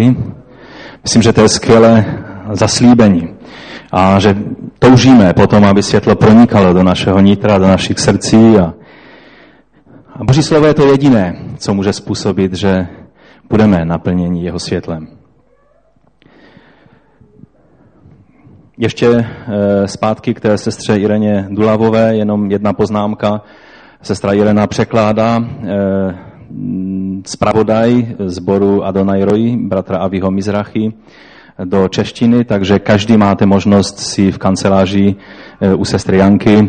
světli. Myslím, že to je skvělé zaslíbení. A že toužíme potom, aby světlo pronikalo do našeho nitra, do našich srdcí. A, a Boží slovo je to jediné, co může způsobit, že budeme naplněni jeho světlem. Ještě eh, zpátky k té sestře Ireně Dulavové, jenom jedna poznámka. Sestra Irena překládá eh, zpravodaj zboru Adonai Roy, bratra Aviho Mizrachy, do češtiny, takže každý máte možnost si v kanceláři eh, u sestry Janky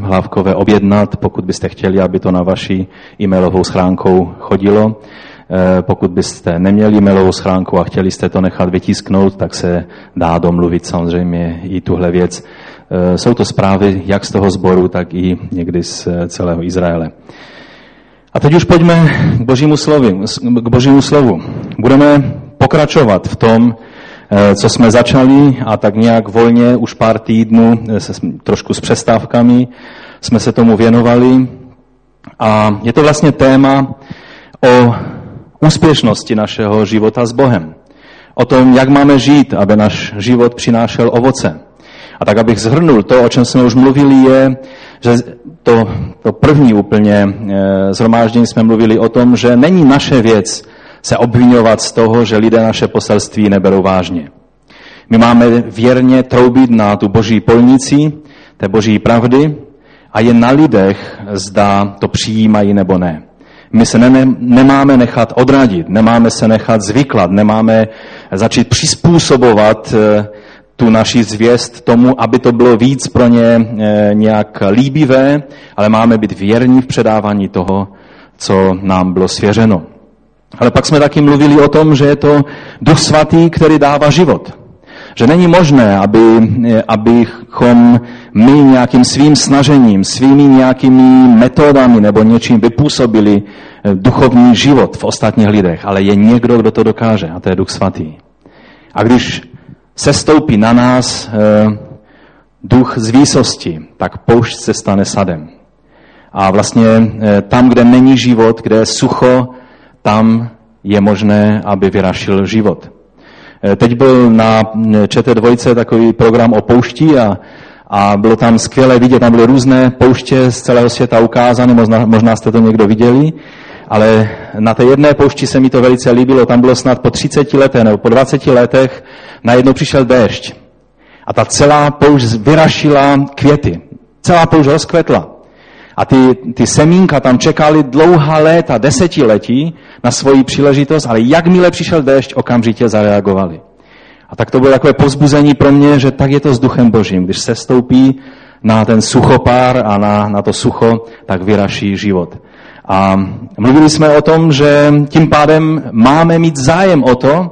Hlavkové objednat, pokud byste chtěli, aby to na vaší e-mailovou schránkou chodilo. Eh, pokud byste neměli mailovou schránku a chtěli jste to nechat vytisknout, tak se dá domluvit samozřejmě i tuhle věc. Jsou to zprávy jak z toho sboru, tak i někdy z celého Izraele. A teď už pojďme k božímu, slovu, k božímu slovu. Budeme pokračovat v tom, co jsme začali a tak nějak volně už pár týdnů, trošku s přestávkami, jsme se tomu věnovali. A je to vlastně téma o úspěšnosti našeho života s Bohem. O tom, jak máme žít, aby náš život přinášel ovoce. A tak, abych zhrnul to, o čem jsme už mluvili, je, že to, to první úplně e, zhromáždění jsme mluvili o tom, že není naše věc se obvinovat z toho, že lidé naše poselství neberou vážně. My máme věrně troubit na tu boží polnici, té boží pravdy a je na lidech, zda to přijímají nebo ne. My se ne, nemáme nechat odradit, nemáme se nechat zvyklat, nemáme začít přizpůsobovat eh, tu naši zvěst tomu, aby to bylo víc pro ně eh, nějak líbivé, ale máme být věrní v předávání toho, co nám bylo svěřeno. Ale pak jsme taky mluvili o tom, že je to Duch Svatý, který dává život. Že není možné, aby, eh, abychom my nějakým svým snažením, svými nějakými metodami nebo něčím vypůsobili eh, duchovní život v ostatních lidech, ale je někdo, kdo to dokáže a to je Duch Svatý. A když se stoupí na nás eh, duch z výsosti, tak poušť se stane sadem. A vlastně tam, kde není život, kde je sucho, tam je možné, aby vyrašil život. Eh, teď byl na eh, ČT2 takový program o poušti a, a bylo tam skvělé vidět, tam byly různé pouště z celého světa ukázány, možná, možná jste to někdo viděli, ale na té jedné poušti se mi to velice líbilo, tam bylo snad po 30 letech nebo po 20 letech, najednou přišel déšť. A ta celá poušť vyrašila květy. Celá poušť rozkvetla. A ty, ty semínka tam čekali dlouhá léta, desetiletí na svoji příležitost, ale jakmile přišel déšť, okamžitě zareagovali. A tak to bylo takové pozbuzení pro mě, že tak je to s duchem božím. Když se stoupí na ten suchopár a na, na to sucho, tak vyraší život. A mluvili jsme o tom, že tím pádem máme mít zájem o to,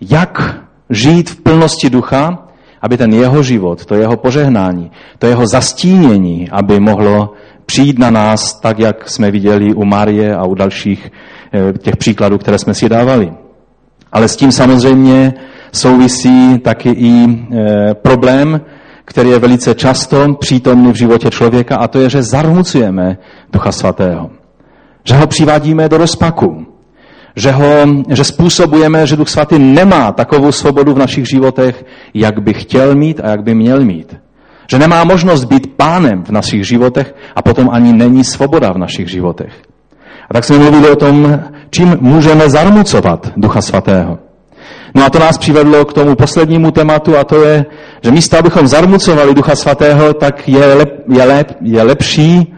jak žít v plnosti ducha, aby ten jeho život, to jeho požehnání, to jeho zastínění, aby mohlo přijít na nás, tak jak jsme viděli u Marie a u dalších eh, těch příkladů, které jsme si dávali. Ale s tím samozřejmě souvisí taky i eh, problém, který je velice často přítomný v životě člověka, a to je, že zarmucujeme Ducha Svatého. Že ho přivádíme do rozpaku. Že, ho, že způsobujeme, že Duch Svatý nemá takovou svobodu v našich životech, jak by chtěl mít a jak by měl mít. Že nemá možnost být pánem v našich životech a potom ani není svoboda v našich životech. A tak jsme mluvili o tom, čím můžeme zarmucovat Ducha Svatého. No a to nás přivedlo k tomu poslednímu tématu a to je, že místo, abychom zarmucovali Ducha Svatého, tak je, lep, je, lep, je lepší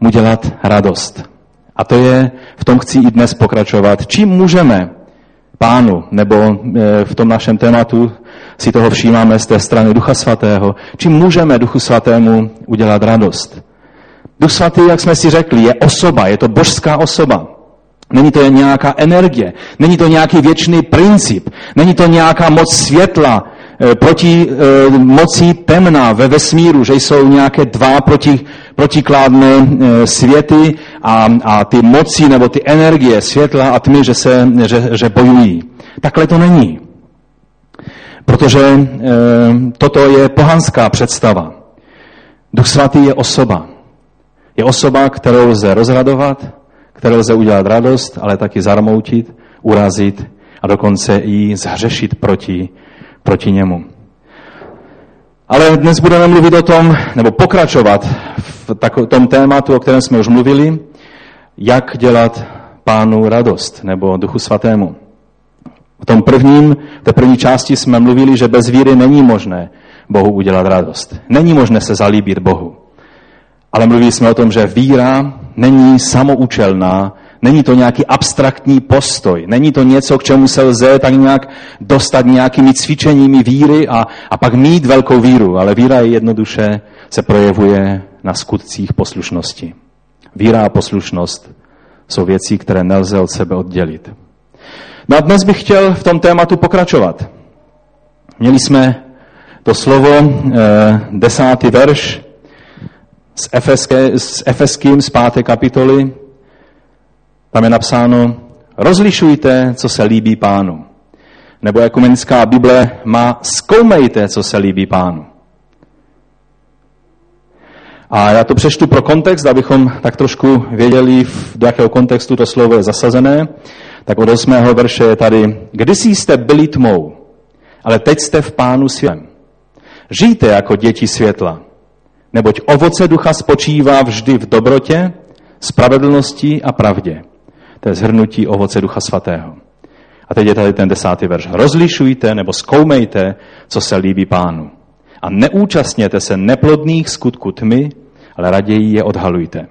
mu dělat radost. A to je, v tom chci i dnes pokračovat. Čím můžeme pánu, nebo e, v tom našem tématu si toho všímáme z té strany Ducha Svatého, čím můžeme Duchu Svatému udělat radost. Duch Svatý, jak jsme si řekli, je osoba, je to božská osoba. Není to nějaká energie, není to nějaký věčný princip, není to nějaká moc světla proti e, moci temna ve vesmíru, že jsou nějaké dva proti, protikládné e, světy a, a ty moci nebo ty energie světla a tmy, že, se, že, že bojují. Takhle to není. Protože e, toto je pohanská představa. Duch svatý je osoba. Je osoba, kterou lze rozradovat, kterou lze udělat radost, ale taky zarmoutit, urazit a dokonce i zhřešit proti, proti němu. Ale dnes budeme mluvit o tom, nebo pokračovat v tom tématu, o kterém jsme už mluvili, jak dělat pánu radost, nebo duchu svatému. V tom prvním, té první části jsme mluvili, že bez víry není možné Bohu udělat radost. Není možné se zalíbit Bohu. Ale mluvili jsme o tom, že víra není samoučelná, není to nějaký abstraktní postoj, není to něco, k čemu se lze tak nějak dostat nějakými cvičeními víry a, a pak mít velkou víru, ale víra je jednoduše, se projevuje na skutcích poslušnosti. Víra a poslušnost jsou věci, které nelze od sebe oddělit. No a dnes bych chtěl v tom tématu pokračovat. Měli jsme to slovo, eh, desátý verš z, Efeské, z Efeským z páté kapitoly. Tam je napsáno, rozlišujte, co se líbí pánu. Nebo ekumenická Bible má, zkoumejte, co se líbí pánu. A já to přečtu pro kontext, abychom tak trošku věděli, do jakého kontextu to slovo je zasazené. Tak od 8. verše je tady, kdysi jste byli tmou, ale teď jste v pánu světlem. Žijte jako děti světla, neboť ovoce ducha spočívá vždy v dobrotě, spravedlnosti a pravdě. To je zhrnutí ovoce ducha svatého. A teď je tady ten desátý verš. Rozlišujte nebo zkoumejte, co se líbí pánu. A neúčastněte se neplodných skutků tmy, ale raději je odhalujte.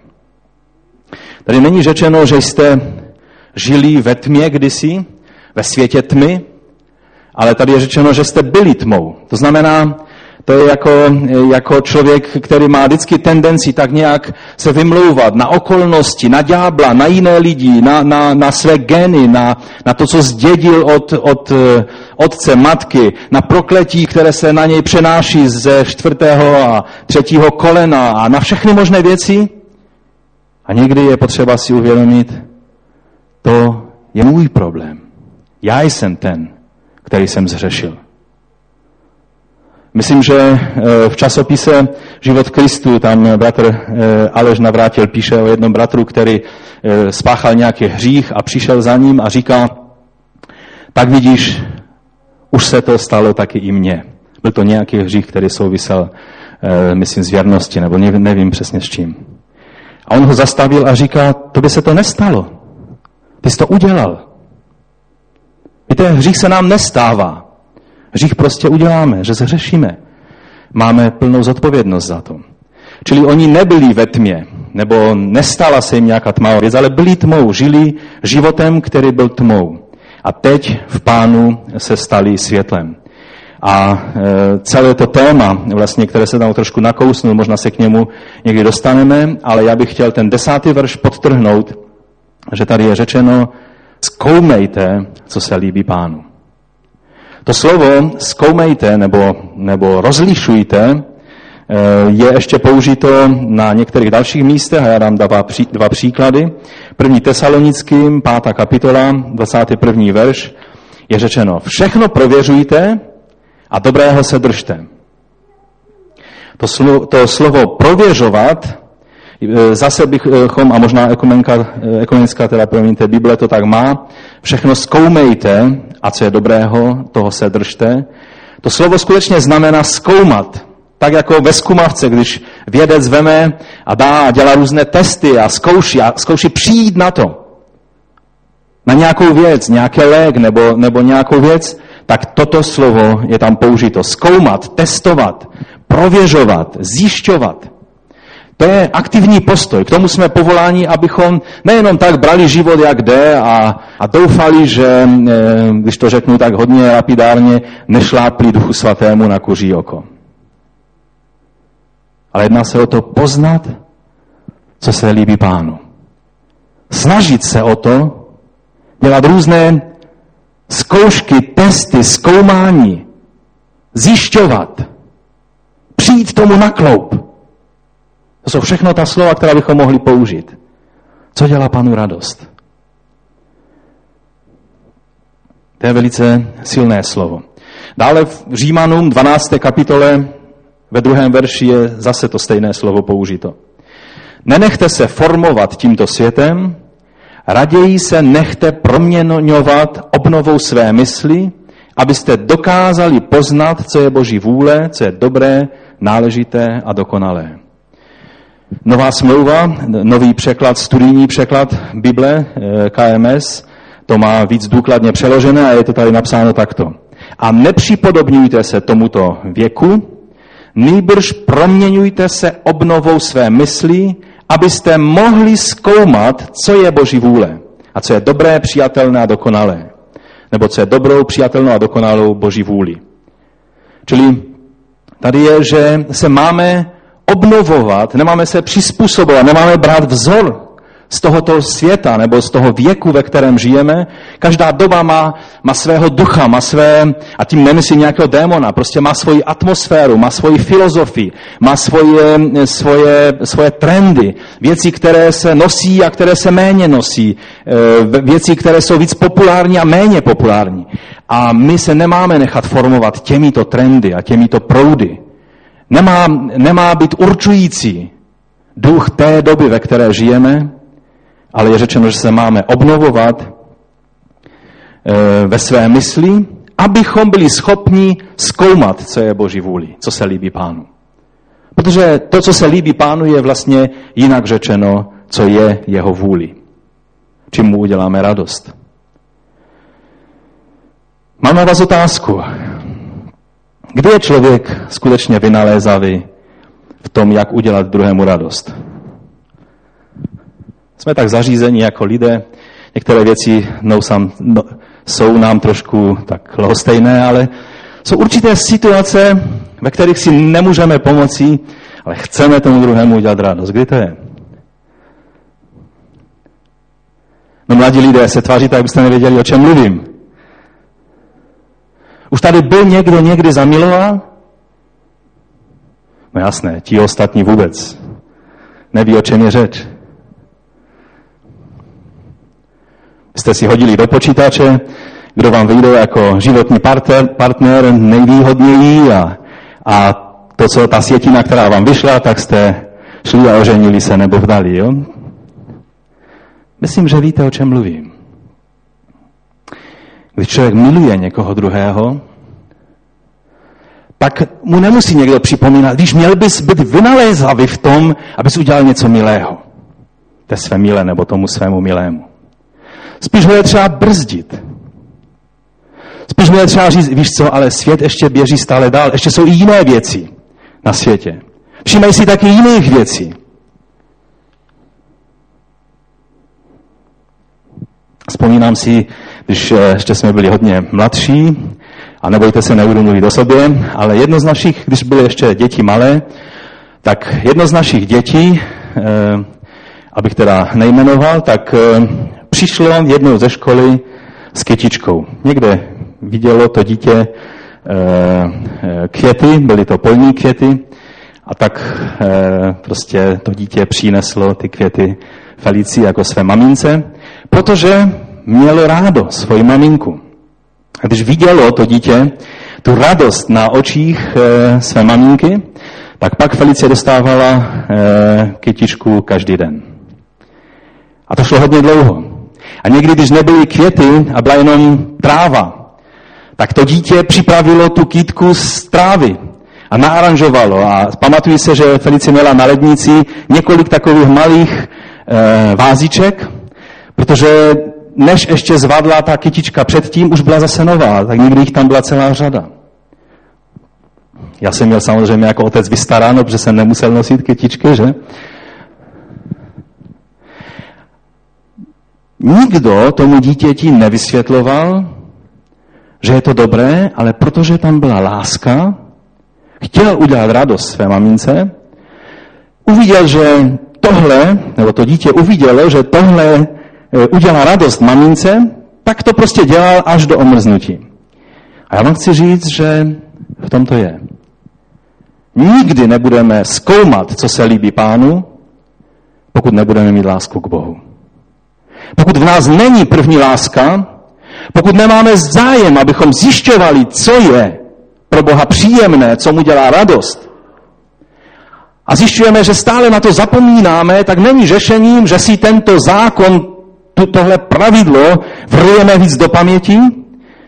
Tady není řečeno, že jste žili ve tmě kdysi, ve světě tmy, ale tady je řečeno, že jste byli tmou. To znamená, to je jako, jako člověk, který má vždycky tendenci tak nějak se vymlouvat na okolnosti, na ďábla, na jiné lidi, na, na, na své geny, na, na to, co zdědil od, od eh, otce, matky, na prokletí, které se na něj přenáší ze čtvrtého a třetího kolena a na všechny možné věci. A někdy je potřeba si uvědomit, to je můj problém. Já jsem ten, který jsem zřešil. Myslím, že eh, v časopise Život Kristu tam bratr eh, Aleš Navrátil píše o jednom bratru, který eh, spáchal nějaký hřích a přišel za ním a říká, tak vidíš, už se to stalo taky i mně. Byl to nějaký hřích, který souvisel, myslím, z věrnosti, nebo nevím přesně s čím. A on ho zastavil a říká, to by se to nestalo. Ty jsi to udělal. Víte, hřích se nám nestává. Hřích prostě uděláme, že zhřešíme. Máme plnou zodpovědnost za to. Čili oni nebyli ve tmě, nebo nestala se jim nějaká tmavá věc, ale byli tmou, žili životem, který byl tmou. A teď v pánu se stali světlem. A e, celé to téma, vlastně, které se tam trošku nakousnul, možná se k němu někdy dostaneme, ale já bych chtěl ten desátý verš podtrhnout, že tady je řečeno, zkoumejte, co se líbí pánu. To slovo zkoumejte nebo, nebo rozlišujte eh, je ještě použito na některých dalších místech a já dám dva, dva příklady. První tesalonickým, pátá kapitola, 21. verš, je řečeno, všechno prověřujte a dobrého se držte. To slovo, to slovo prověřovat zase bychom, a možná ekumenka, ekumenická, teda promiňte, Bible to tak má, všechno zkoumejte a co je dobrého, toho se držte. To slovo skutečně znamená zkoumat. Tak jako ve zkumavce, když vědec veme a dá a dělá různé testy a zkouší, a zkouší přijít na to. Na nějakou věc, nějaký lék nebo, nebo nějakou věc, tak toto slovo je tam použito. Zkoumat, testovat, prověřovat, zjišťovat. To je aktivní postoj. K tomu jsme povoláni, abychom nejenom tak brali život, jak jde a, a doufali, že, eh, když to řeknu tak hodně lapidárně, nešlápli duchu svatému na kuří oko. Ale jedná se o to poznat, co se líbí pánu. Snažit se o to, dělat různé zkoušky, testy, zkoumání, zjišťovat, přijít tomu na kloup. To jsou všechno ta slova, která bychom mohli použít. Co dělá panu radost? To je velice silné slovo. Dále v Římanům 12. kapitole ve druhém verši je zase to stejné slovo použito. Nenechte se formovat tímto světem, Raději se nechte proměňovat obnovou své mysli, abyste dokázali poznat, co je Boží vůle, co je dobré, náležité a dokonalé. Nová smlouva, nový překlad, studijní překlad Bible, eh, KMS, to má víc důkladně přeložené a je to tady napsáno takto. A nepřipodobňujte se tomuto věku, nýbrž proměňujte se obnovou své mysli, abyste mohli zkoumat, co je Boží vůle a co je dobré, přijatelné a dokonalé. Nebo co je dobrou, přijatelnou a dokonalou Boží vůli. Čili tady je, že se máme obnovovat, nemáme se přizpůsobovat, nemáme brát vzor z tohoto světa nebo z toho věku, ve kterém žijeme. Každá doba má, má svého ducha, má své, a tím nemyslím nějakého démona, prostě má svoji atmosféru, má svoji filozofii, má svoje, svoje, svoje trendy, věci, které se nosí a které se méně nosí, e, věci, které jsou víc populární a méně populární. A my se nemáme nechat formovat těmito trendy a těmito proudy. Nemá, nemá být určující duch té doby, ve které žijeme, ale je řečeno, že se máme obnovovat eh, ve své mysli, abychom byli schopni zkoumat, co je Boží vůli, co se líbí pánu. Protože to, co se líbí pánu, je vlastně jinak řečeno, co je jeho vůli. Čím mu uděláme radost. Mám na vás otázku. Kdy je člověk skutečně vynalézavý v tom, jak udělat druhému radost? Jsme tak zařízení jako lidé. Některé věci no, sam, no, jsou nám trošku tak lhostejné, ale jsou určité situace, ve kterých si nemůžeme pomoci, ale chceme tomu druhému udělat radost. Kdy to je? No mladí lidé se tváří tak, abyste nevěděli, o čem mluvím. Už tady byl někdo někdy zamiloval? No jasné, ti ostatní vůbec. Neví, o čem je řeč. Jste si hodili do počítače, kdo vám vyjde jako životní partner, partner nejvýhodněji a, a to, co ta sjetina, která vám vyšla, tak jste šli a oženili se nebo vdali. Jo? Myslím, že víte, o čem mluvím. Když člověk miluje někoho druhého, tak mu nemusí někdo připomínat, když měl bys být vynalézavý v tom, abys udělal něco milého. Té své milé nebo tomu svému milému. Spíš ho je třeba brzdit. Spíš mu je třeba říct, víš co, ale svět ještě běží stále dál. Ještě jsou i jiné věci na světě. Všímají si taky jiných věcí. Vzpomínám si, když eh, ještě jsme byli hodně mladší, a nebojte se, nebudu mluvit o sobě, ale jedno z našich, když byly ještě děti malé, tak jedno z našich dětí, eh, abych teda nejmenoval, tak eh, přišlo jednou ze školy s kytičkou. Někde vidělo to dítě květy, byly to polní květy, a tak prostě to dítě přineslo ty květy Felici jako své mamince, protože mělo rádo svoji maminku. A když vidělo to dítě tu radost na očích e, své maminky, tak pak Felicie dostávala e, kytičku každý den. A to šlo hodně dlouho. A někdy, když nebyly květy a byla jenom tráva, tak to dítě připravilo tu kýtku z trávy a naaranžovalo. A pamatuju se, že Felice měla na lednici několik takových malých e, váziček, protože než ještě zvadla ta kytička předtím, už byla zase nová, tak někdy jich tam byla celá řada. Já jsem měl samozřejmě jako otec vystaráno, protože jsem nemusel nosit kytičky, že? Nikdo tomu dítěti nevysvětloval, že je to dobré, ale protože tam byla láska, chtěl udělat radost své mamince, uviděl, že tohle, nebo to dítě uvidělo, že tohle udělá radost mamince, tak to prostě dělal až do omrznutí. A já vám chci říct, že v tom to je. Nikdy nebudeme zkoumat, co se líbí pánu, pokud nebudeme mít lásku k Bohu. Pokud v nás není první láska, pokud nemáme zájem, abychom zjišťovali, co je pro Boha příjemné, co mu dělá radost, a zjišťujeme, že stále na to zapomínáme, tak není řešením, že si tento zákon tohle pravidlo vrujeme víc do paměti,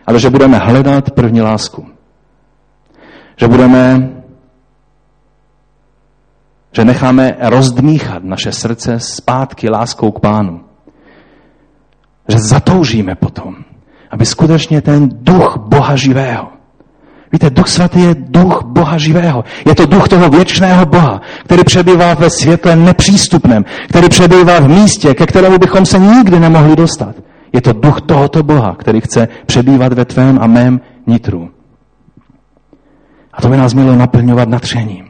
ale že budeme hledat první lásku. Že budeme, že necháme rozdmíchat naše srdce zpátky láskou k pánu. Že zatoužíme potom, aby skutečně ten duch Boha živého, Víte, Duch Svatý je duch Boha živého. Je to duch toho věčného Boha, který přebývá ve světle nepřístupném, který přebývá v místě, ke kterému bychom se nikdy nemohli dostat. Je to duch tohoto Boha, který chce přebývat ve tvém a mém nitru. A to by nás mělo naplňovat natřením.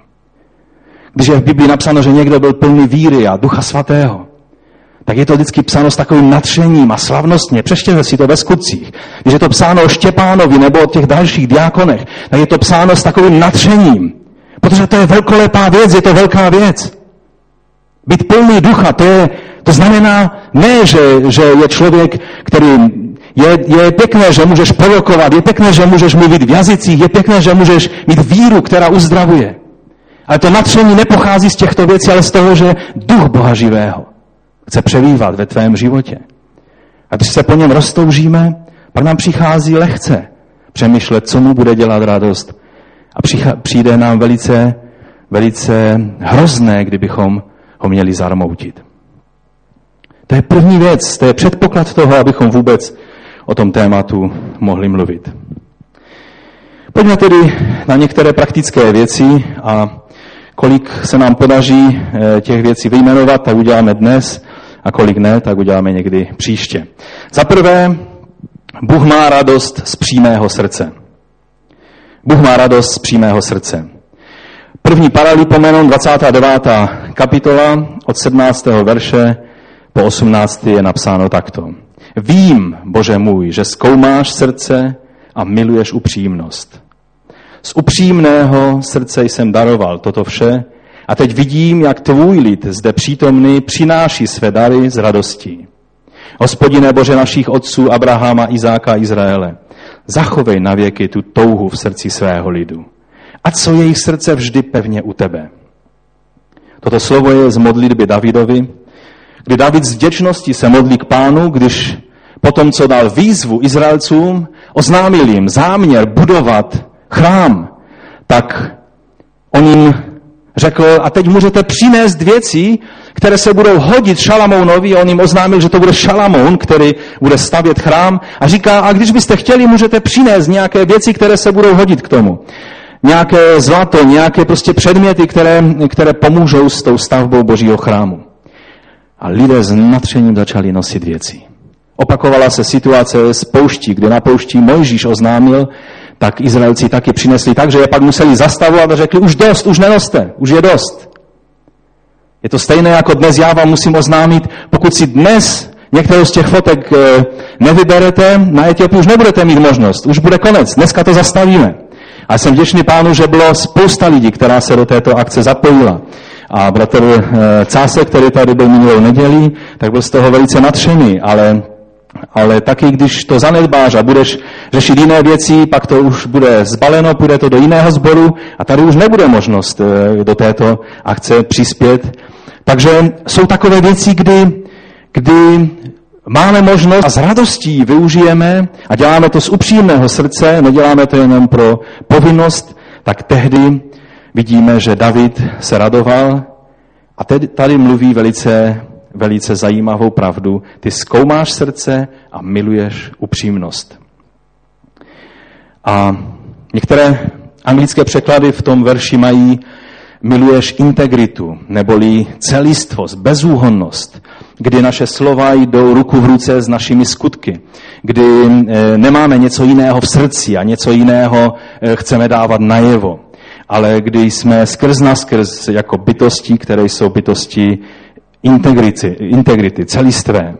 Když je v Biblii napsáno, že někdo byl plný víry a ducha svatého, tak je to vždycky psáno s takovým nadšením a slavnostně. Přeštěte si to ve skutcích. Když je to psáno o Štěpánovi nebo o těch dalších diákonech, tak je to psáno s takovým nadšením. Protože to je velkolepá věc, je to velká věc. Být plný ducha, to, je, to znamená ne, že, že je člověk, který je, je pěkné, že můžeš prorokovat, je pěkné, že můžeš mluvit v jazycích, je pěkné, že můžeš mít víru, která uzdravuje. Ale to natření nepochází z těchto věcí, ale z toho, že duch Boha živého chce převývat ve tvém životě. A když se po něm roztoužíme, pak nám přichází lehce přemýšlet, co mu bude dělat radost. A přijde nám velice, velice hrozné, kdybychom ho měli zarmoutit. To je první věc, to je předpoklad toho, abychom vůbec o tom tématu mohli mluvit. Pojďme tedy na některé praktické věci a kolik se nám podaří eh, těch věcí vyjmenovat, tak uděláme dnes a kolik ne, tak uděláme někdy příště. Za prvé, Bůh má radost z přímého srdce. Bůh má radost z přímého srdce. První paralipomenon, 29. kapitola, od 17. verše po 18. je napsáno takto. Vím, Bože můj, že zkoumáš srdce a miluješ upřímnost. Z upřímného srdce jsem daroval toto vše, a teď vidím, jak tvůj lid zde přítomný přináší své dary s radostí. Hospodine Bože našich otců Abrahama, Izáka a Izraele, zachovej na věky tu touhu v srdci svého lidu. A co jejich srdce vždy pevně u tebe. Toto slovo je z modlitby Davidovi, kdy David z vděčnosti se modlí k pánu, když potom, co dal výzvu Izraelcům, oznámil jim záměr budovat chrám, tak on jim řekl, a teď můžete přinést věci, které se budou hodit Šalamounovi. On jim oznámil, že to bude Šalamoun, který bude stavět chrám. A říká, a když byste chtěli, můžete přinést nějaké věci, které se budou hodit k tomu. Nějaké zlato, nějaké prostě předměty, které, které pomůžou s tou stavbou božího chrámu. A lidé s natřením začali nosit věci. Opakovala se situace z pouští, kde na pouští Mojžíš oznámil, tak Izraelci taky přinesli tak, že je pak museli zastavovat a řekli, už dost, už nenoste, už je dost. Je to stejné jako dnes, já vám musím oznámit, pokud si dnes některou z těch fotek eh, nevyberete, na Etiopii už nebudete mít možnost, už bude konec, dneska to zastavíme. A jsem vděčný pánu, že bylo spousta lidí, která se do této akce zapojila. A bratr eh, Cáse, který tady byl minulou neděli, tak byl z toho velice nadšený, ale ale taky, když to zanedbáš a budeš řešit jiné věci, pak to už bude zbaleno, půjde to do jiného sboru a tady už nebude možnost eh, do této akce přispět. Takže jsou takové věci, kdy, kdy máme možnost a s radostí využijeme a děláme to z upřímného srdce, neděláme to jenom pro povinnost, tak tehdy vidíme, že David se radoval a tady mluví velice velice zajímavou pravdu. Ty zkoumáš srdce a miluješ upřímnost. A některé anglické překlady v tom verši mají miluješ integritu, neboli celistvost, bezúhonnost, kdy naše slova jdou ruku v ruce s našimi skutky, kdy eh, nemáme něco jiného v srdci a něco jiného eh, chceme dávat najevo, ale kdy jsme skrz na skrz jako bytosti, které jsou bytosti integrity, integrity celistvé.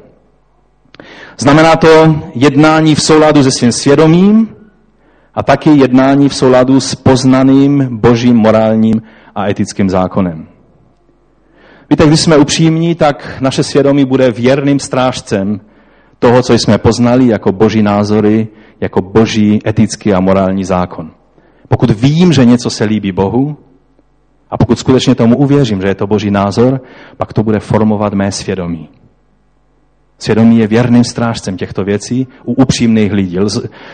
Znamená to jednání v souladu se svým svědomím a taky jednání v souladu s poznaným božím morálním a etickým zákonem. Víte, když jsme upřímní, tak naše svědomí bude věrným strážcem toho, co jsme poznali jako boží názory, jako boží etický a morální zákon. Pokud vím, že něco se líbí Bohu, a pokud skutečně tomu uvěřím, že je to boží názor, pak to bude formovat mé svědomí. Svědomí je věrným strážcem těchto věcí u upřímných lidí.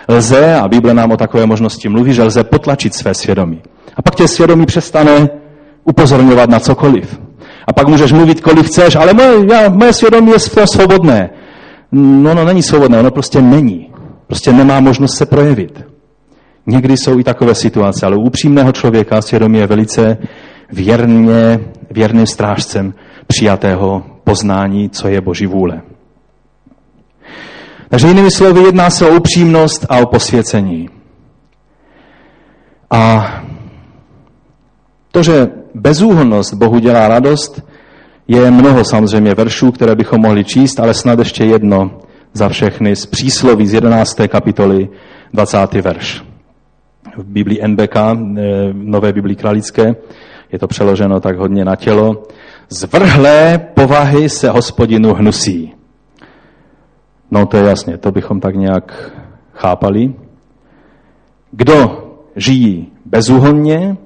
Lze, a Bible nám o takové možnosti mluví, že lze potlačit své svědomí. A pak tě svědomí přestane upozorňovat na cokoliv. A pak můžeš mluvit, kolik chceš, ale moje, já, moje svědomí je svobodné. No, no, není svobodné, ono prostě není. Prostě nemá možnost se projevit. Někdy jsou i takové situace, ale u upřímného člověka svědomí je velice věrně, věrným strážcem přijatého poznání, co je Boží vůle. Takže jinými slovy, jedná se o upřímnost a o posvěcení. A to, že bezúhonnost Bohu dělá radost, je mnoho samozřejmě veršů, které bychom mohli číst, ale snad ještě jedno za všechny z přísloví z 11. kapitoly 20. verš. V Biblii NBK, eh, Nové Biblii kralické, je to přeloženo tak hodně na tělo. Zvrhlé povahy se hospodinu hnusí. No to je jasně, to bychom tak nějak chápali. Kdo žijí bezúhonně,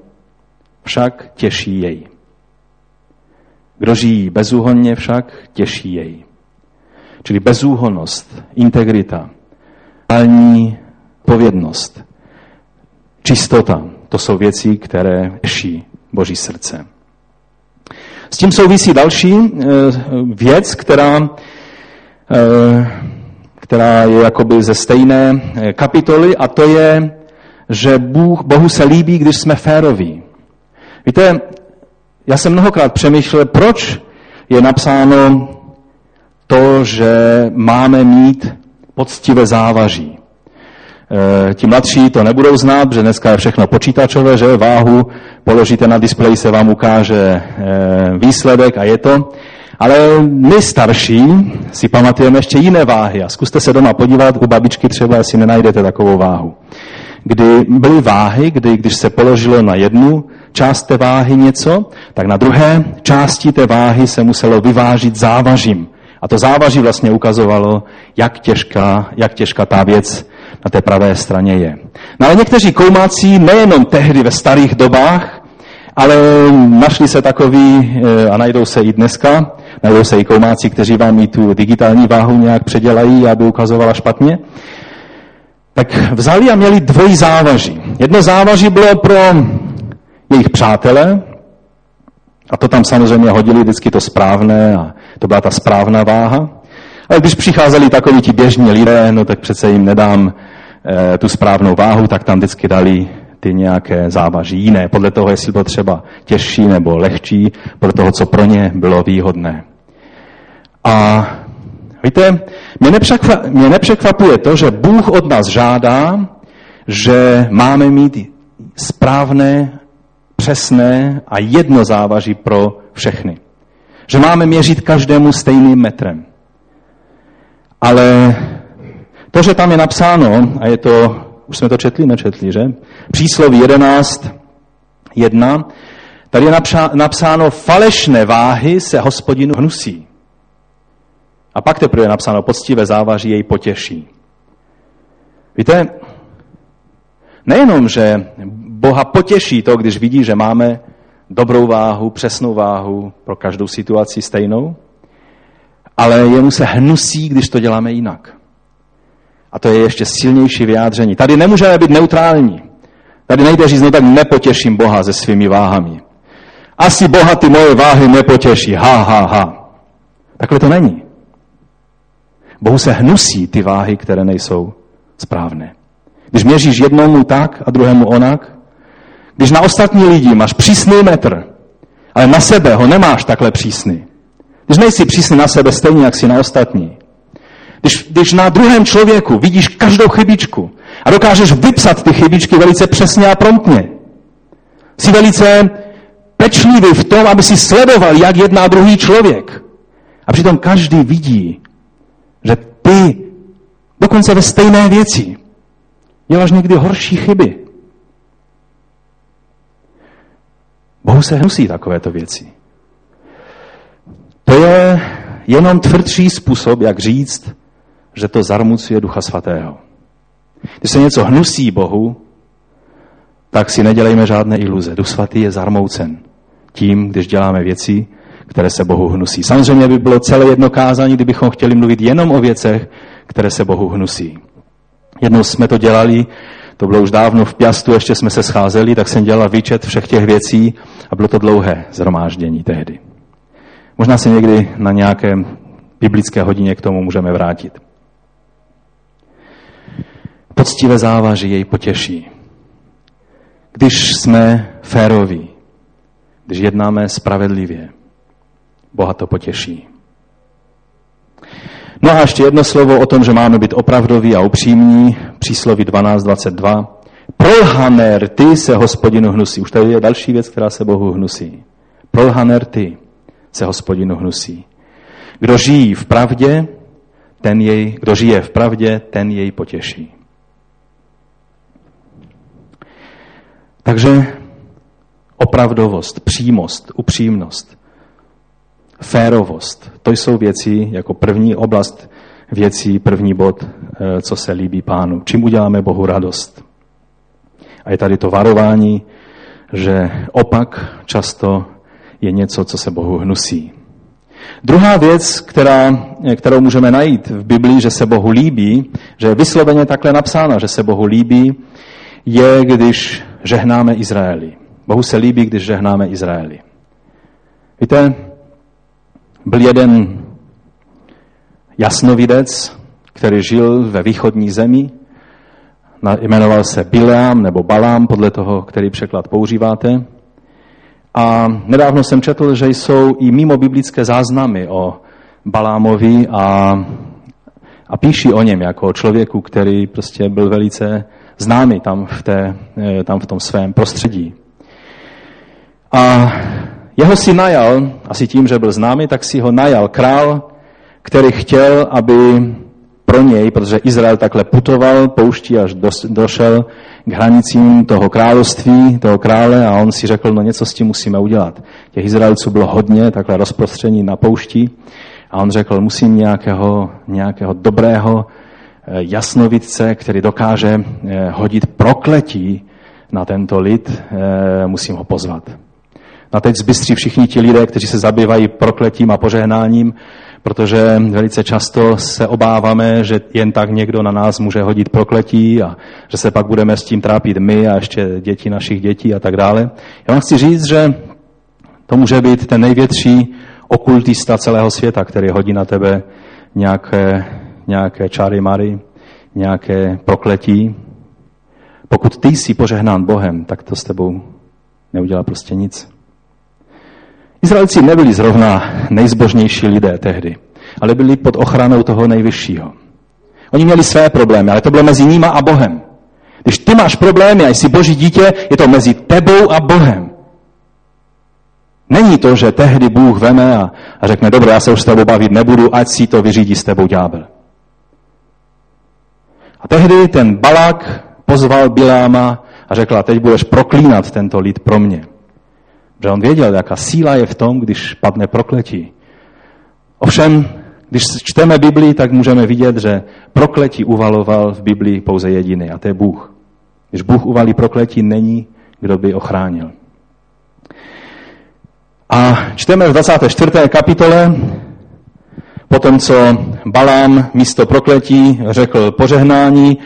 však těší jej. Kdo žijí bezúhonně, však těší jej. Čili bezúhonnost, integrita,ální povědnost, čistota, to jsou věci, které těší Boží srdce. S tím souvisí další eh, věc, která, eh, která je jakoby ze stejné eh, kapitoly a to je, že Bůh, Bohu se líbí, když jsme féroví. Víte, já jsem mnohokrát přemýšlel, proč je napsáno to, že máme mít poctivé závaží. E, ti mladší to nebudou znát, protože dneska je všechno počítačové, že váhu položíte na displeji, se vám ukáže e, výsledek a je to. Ale my starší si pamatujeme ještě jiné váhy a zkuste se doma podívat u babičky třeba, jestli nenajdete takovou váhu. Kdy byly váhy, kdy když se položilo na jednu část té váhy něco, tak na druhé části té váhy se muselo vyvážit závažím. A to závaží vlastně ukazovalo, jak těžká, jak těžká ta věc na té pravé straně je. No ale někteří koumáci nejenom tehdy ve starých dobách, ale našli se takový eh, a najdou se i dneska, najdou se i koumáci, kteří vám i tu digitální váhu nějak předělají, aby ukazovala špatně, tak vzali a měli dvojí závaží. Jedno závaží bylo pro jejich přátele, a to tam samozřejmě hodili vždycky to správné a to byla ta správná váha. Ale když přicházeli takoví ti běžní lidé, no tak přece jim nedám tu správnou váhu, tak tam vždycky dali ty nějaké závaží jiné, podle toho, jestli bylo třeba těžší nebo lehčí, podle toho, co pro ně bylo výhodné. A víte, mě, nepřekvapuje, mě nepřekvapuje to, že Bůh od nás žádá, že máme mít správné přesné a jedno závaží pro všechny. Že máme měřit každému stejným metrem. Ale to, že tam je napsáno, a je to, už jsme to četli, nečetli, že? Přísloví 11, 1, tady je napsáno, falešné váhy se hospodinu hnusí. A pak teprve je napsáno, poctivé závaží jej potěší. Víte, nejenom, že Boha potěší to, když vidí, že máme dobrou váhu, přesnou váhu pro každou situaci stejnou, ale jemu se hnusí, když to děláme jinak. A to je ještě silnější vyjádření. Tady nemůžeme být neutrální. Tady nejde říct, no tak nepotěším Boha se svými váhami. Asi Boha ty moje váhy nepotěší. Ha, ha, ha. Takhle to není. Bohu se hnusí ty váhy, které nejsou správné. Když měříš jednomu tak a druhému onak, když na ostatní lidi máš přísný metr, ale na sebe ho nemáš takhle přísný. Když nejsi přísný na sebe stejně, jak si na ostatní. Když, když na druhém člověku vidíš každou chybičku a dokážeš vypsat ty chybičky velice přesně a promptně. Jsi velice pečlivý v tom, aby si sledoval, jak jedná druhý člověk. A přitom každý vidí, že ty dokonce ve stejné věci děláš někdy horší chyby. Bohu se hnusí takovéto věci. To je jenom tvrdší způsob, jak říct, že to zarmucuje Ducha Svatého. Když se něco hnusí Bohu, tak si nedělejme žádné iluze. Duch Svatý je zarmoucen tím, když děláme věci, které se Bohu hnusí. Samozřejmě by bylo celé jedno kázání, kdybychom chtěli mluvit jenom o věcech, které se Bohu hnusí. Jednou jsme to dělali, to bylo už dávno v Piastu, ještě jsme se scházeli, tak jsem dělal výčet všech těch věcí a bylo to dlouhé zhromáždění tehdy. Možná se někdy na nějaké biblické hodině k tomu můžeme vrátit. Poctivé závaží jej potěší. Když jsme féroví, když jednáme spravedlivě, Boha to potěší. No a ještě jedno slovo o tom, že máme být opravdoví a upřímní. Přísloví 12.22. Prolhaner ty se hospodinu hnusí. Už tady je další věc, která se Bohu hnusí. Prolhaner ty se hospodinu hnusí. Kdo žijí v pravdě, ten jej, kdo žije v pravdě, ten jej potěší. Takže opravdovost, přímost, upřímnost, férovost, to jsou věci jako první oblast věcí, první bod, eh, co se líbí pánu. Čím uděláme Bohu radost. A je tady to varování, že opak často je něco, co se Bohu hnusí. Druhá věc, která, kterou můžeme najít v Biblii, že se Bohu líbí, že je vysloveně takhle napsáno, že se Bohu líbí, je, když žehnáme Izraeli. Bohu se líbí, když žehnáme Izraeli. Víte, byl jeden jasnovidec, který žil ve východní zemi, jmenoval se Bileam nebo Balám, podle toho, který překlad používáte. A nedávno jsem četl, že jsou i mimo biblické záznamy o Balámovi a, a píší o něm jako o člověku, který prostě byl velice známý tam v, té, eh, tam v tom svém prostředí. A jeho si najal, asi tím, že byl známý, tak si ho najal král, který chtěl, aby pro něj, protože Izrael takhle putoval pouští, až došel k hranicím toho království, toho krále a on si řekl, no něco s tím musíme udělat. Těch Izraelců bylo hodně, takhle rozprostření na poušti a on řekl, musím nějakého, nějakého dobrého jasnovidce, který dokáže eh, hodit prokletí na tento lid, eh, musím ho pozvat. A teď zbystří všichni ti lidé, kteří se zabývají prokletím a požehnáním, protože velice často se obáváme, že jen tak někdo na nás může hodit prokletí a že se pak budeme s tím trápit my a ještě děti našich dětí a tak dále. Já vám chci říct, že to může být ten největší okultista celého světa, který hodí na tebe nějaké, nějaké čáry mary, nějaké prokletí. Pokud ty jsi požehnán Bohem, tak to s tebou neudělá prostě nic. Izraelci nebyli zrovna nejzbožnější lidé tehdy, ale byli pod ochranou toho nejvyššího. Oni měli své problémy, ale to bylo mezi nima a Bohem. Když ty máš problémy a jsi boží dítě, je to mezi tebou a Bohem. Není to, že tehdy Bůh veme a, a řekne, dobře, já se už s tebou bavit nebudu, ať si to vyřídí s tebou ďábel. Tehdy ten Balák pozval Biláma a řekl, a teď budeš proklínat tento lid pro mě. Že on věděl, jaká síla je v tom, když padne prokletí. Ovšem, když čteme Biblii, tak můžeme vidět, že prokletí uvaloval v Biblii pouze jediný, a to je Bůh. Když Bůh uvalí prokletí, není, kdo by ochránil. A čteme v 24. kapitole, potom co Balám místo prokletí řekl požehnání,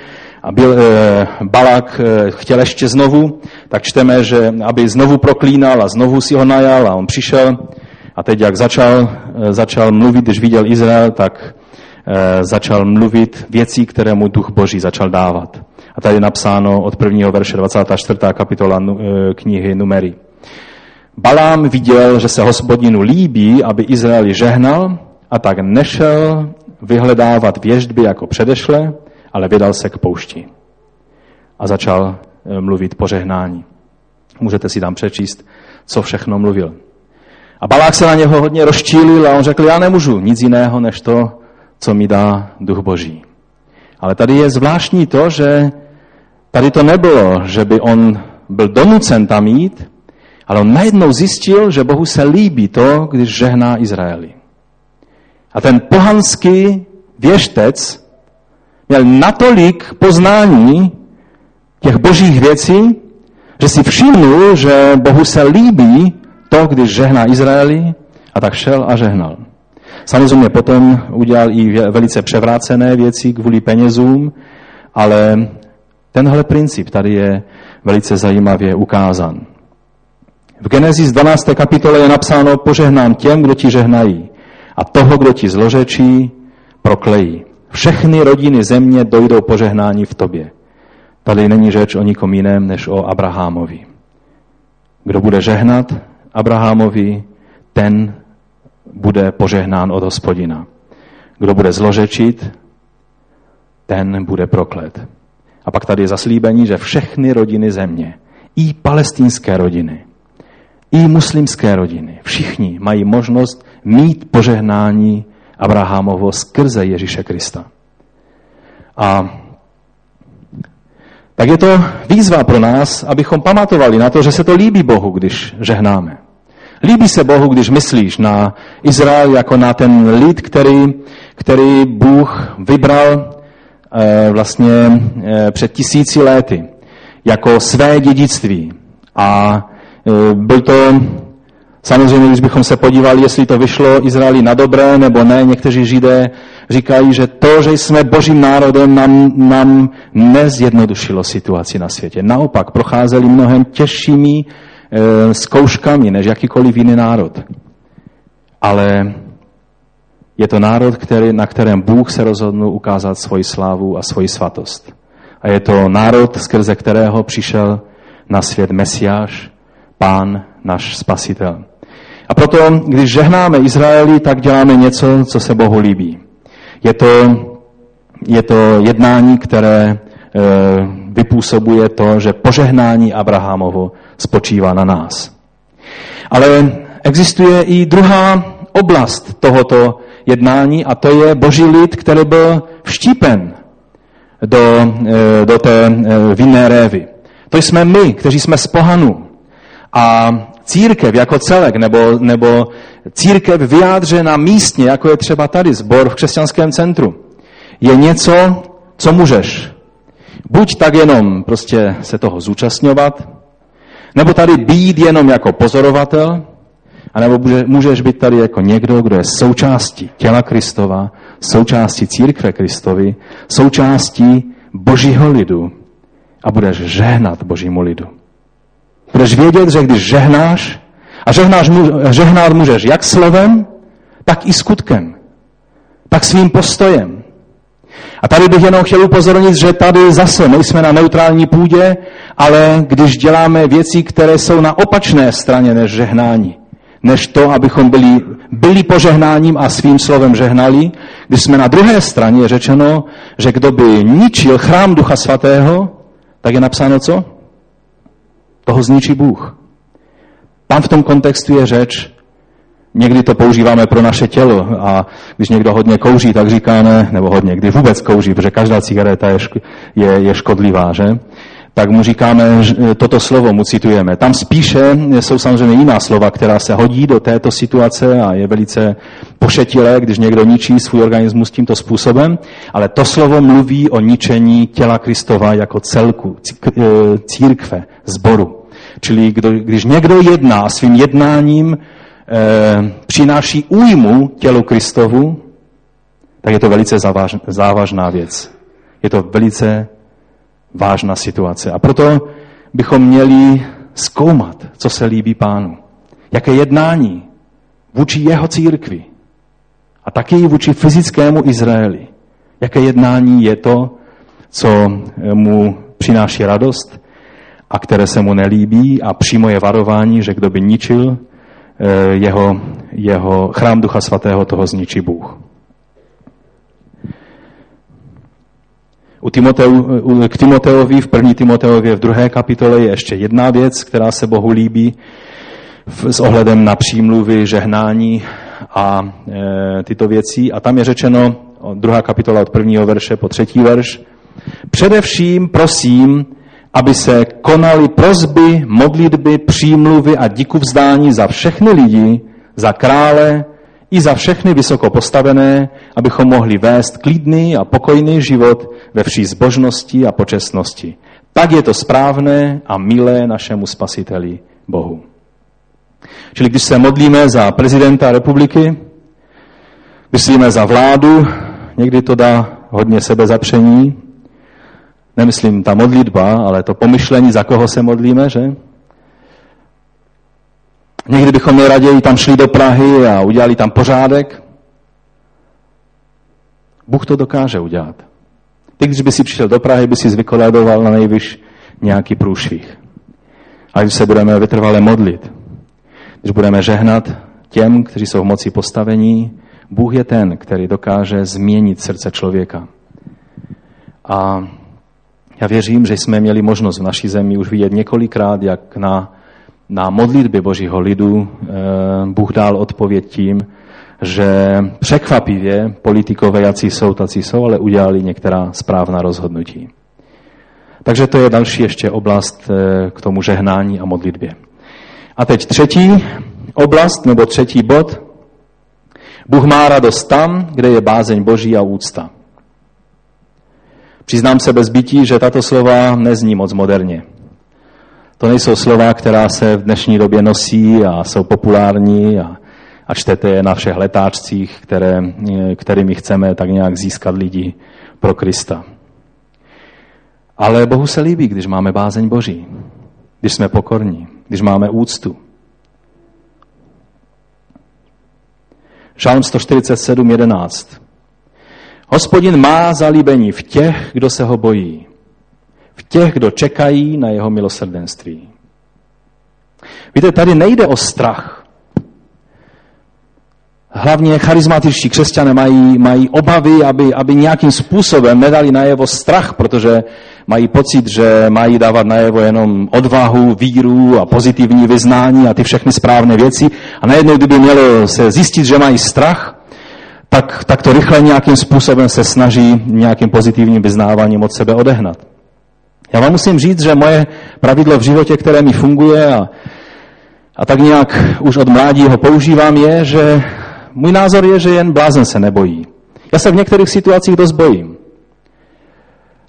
a byl, e, Balak e, chtěl ještě znovu, tak čteme, že aby znovu proklínal a znovu si ho najal a on přišel a teď jak začal, e, začal mluvit, když viděl Izrael, tak e, začal mluvit věcí, které mu duch boží začal dávat. A tady je napsáno od prvního verše 24. kapitola e, knihy Numery. Balám viděl, že se hospodinu líbí, aby Izraeli žehnal a tak nešel vyhledávat věždby jako předešle, ale vydal se k poušti a začal eh, mluvit požehnání. Můžete si tam přečíst, co všechno mluvil. A Balák se na něho hodně rozčílil a on řekl, já nemůžu nic jiného, než to, co mi dá duch boží. Ale tady je zvláštní to, že tady to nebylo, že by on byl donucen tam jít, ale on najednou zjistil, že Bohu se líbí to, když žehná Izraeli. A ten pohanský věštec měl natolik poznání těch božích věcí, že si všimnul, že Bohu se líbí to, když žehná Izraeli A tak šel a žehnal. Samozřejmě potom udělal i velice převrácené věci kvůli penězům, ale tenhle princip tady je velice zajímavě ukázán. V Genesis 12. kapitole je napsáno požehnám těm, kdo ti žehnají a toho, kdo ti zlořečí, proklejí. Všechny rodiny země dojdou požehnání v tobě. Tady není řeč o nikom jiném, než o Abrahamovi. Kdo bude žehnat Abrahamovi, ten bude požehnán od hospodina. Kdo bude zlořečit, ten bude proklet. A pak tady je zaslíbení, že všechny rodiny země, i palestinské rodiny, i muslimské rodiny, všichni mají možnost mít požehnání Abrahamovo skrze Ježíše Krista. A tak je to výzva pro nás, abychom pamatovali na to, že se to líbí Bohu, když žehnáme. Líbí se Bohu, když myslíš na Izrael jako na ten lid, který, který Bůh vybral e, vlastně e, před tisíci lety jako své dědictví. A e, byl to Samozřejmě, když bychom se podívali, jestli to vyšlo Izraeli na dobré nebo ne, někteří židé říkají, že to, že jsme božím národem, nám, nám nezjednodušilo situaci na světě. Naopak, procházeli mnohem těžšími e, zkouškami než jakýkoliv jiný národ. Ale je to národ, který, na kterém Bůh se rozhodnul ukázat svoji slávu a svoji svatost. A je to národ, skrze kterého přišel na svět Mesiáš, Pán, náš Spasitel. A proto, když žehnáme Izraeli, tak děláme něco, co se Bohu líbí. Je to, je to jednání, které e, vypůsobuje to, že požehnání Abrahamovo spočívá na nás. Ale existuje i druhá oblast tohoto jednání a to je boží lid, který byl vštípen do, e, do té e, vinné révy. To jsme my, kteří jsme z pohanu. A církev jako celek, nebo, nebo církev vyjádřena místně, jako je třeba tady zbor v křesťanském centru, je něco, co můžeš. Buď tak jenom prostě se toho zúčastňovat, nebo tady být jenom jako pozorovatel, anebo můžeš být tady jako někdo, kdo je součástí těla Kristova, součástí církve Kristovi, součástí božího lidu a budeš žehnat božímu lidu. Budeš vědět, že když žehnáš, a žehnáš, žehnát můžeš jak slovem, tak i skutkem, tak svým postojem. A tady bych jenom chtěl upozornit, že tady zase nejsme na neutrální půdě, ale když děláme věci, které jsou na opačné straně než žehnání, než to, abychom byli, byli požehnáním a svým slovem žehnali, když jsme na druhé straně, řečeno, že kdo by ničil chrám Ducha Svatého, tak je napsáno co? Toho zničí Bůh. Tam v tom kontextu je řeč, někdy to používáme pro naše tělo a když někdo hodně kouří, tak říkáme, nebo hodně, kdy vůbec kouří, protože každá cigareta je, je, je škodlivá, že? Tak mu říkáme, že toto slovo mu citujeme. Tam spíše jsou samozřejmě jiná slova, která se hodí do této situace a je velice pošetilé, když někdo ničí svůj organismus tímto způsobem, ale to slovo mluví o ničení těla Kristova jako celku, e, církve, zboru. Čili když někdo jedná svým jednáním, e, přináší újmu tělu Kristovu, tak je to velice závažná věc. Je to velice vážná situace. A proto bychom měli zkoumat, co se líbí pánu. Jaké jednání vůči jeho církvi a taky vůči fyzickému Izraeli. Jaké jednání je to, co mu přináší radost a které se mu nelíbí a přímo je varování, že kdo by ničil eh, jeho, jeho chrám Ducha Svatého, toho zničí Bůh. U Timoteu, k Timoteovi v první Timoteově v druhé kapitole je ještě jedna věc, která se Bohu líbí s ohledem na přímluvy, žehnání a e, tyto věci. A tam je řečeno, druhá kapitola od prvního verše po třetí verš, především prosím, aby se konaly prozby, modlitby, přímluvy a díku vzdání za všechny lidi, za krále, i za všechny vysoko postavené, abychom mohli vést klidný a pokojný život ve vší zbožnosti a počestnosti. Tak je to správné a milé našemu spasiteli Bohu. Čili když se modlíme za prezidenta republiky, myslíme za vládu, někdy to dá hodně sebezapření. Nemyslím ta modlitba, ale to pomyšlení, za koho se modlíme, že? Někdy bychom raději tam šli do Prahy a udělali tam pořádek. Bůh to dokáže udělat. Ty, když by si přišel do Prahy, by si zvykoledoval na nejvyš nějaký průšvih. A když se budeme vytrvale modlit, když budeme žehnat těm, kteří jsou v moci postavení, Bůh je ten, který dokáže změnit srdce člověka. A já věřím, že jsme měli možnost v naší zemi už vidět několikrát, jak na, na modlitby Božího lidu eh, Bůh dal odpověď tím, že překvapivě politikové, jací jsou, tací jsou, ale udělali některá správná rozhodnutí. Takže to je další ještě oblast eh, k tomu žehnání a modlitbě. A teď třetí oblast, nebo třetí bod. Bůh má radost tam, kde je bázeň Boží a úcta. Přiznám se bez bytí, že tato slova nezní moc moderně. To nejsou slova, která se v dnešní době nosí a jsou populární a, a čtete je na všech letáčcích, které, kterými chceme tak nějak získat lidi pro Krista. Ale Bohu se líbí, když máme bázeň Boží, když jsme pokorní, když máme úctu. Žálm 147, 11. Hospodin má zalíbení v těch, kdo se ho bojí, v těch, kdo čekají na jeho milosrdenství. Víte, tady nejde o strach. Hlavně charizmatičtí křesťané mají, mají obavy, aby, aby nějakým způsobem nedali najevo strach, protože mají pocit, že mají dávat najevo jenom odvahu, víru a pozitivní vyznání a ty všechny správné věci. A najednou, kdyby mělo se zjistit, že mají strach, tak, tak to rychle nějakým způsobem se snaží nějakým pozitivním vyznáváním od sebe odehnat. Já vám musím říct, že moje pravidlo v životě, které mi funguje a, a tak nějak už od mládí ho používám, je, že můj názor je, že jen blázen se nebojí. Já se v některých situacích dost bojím.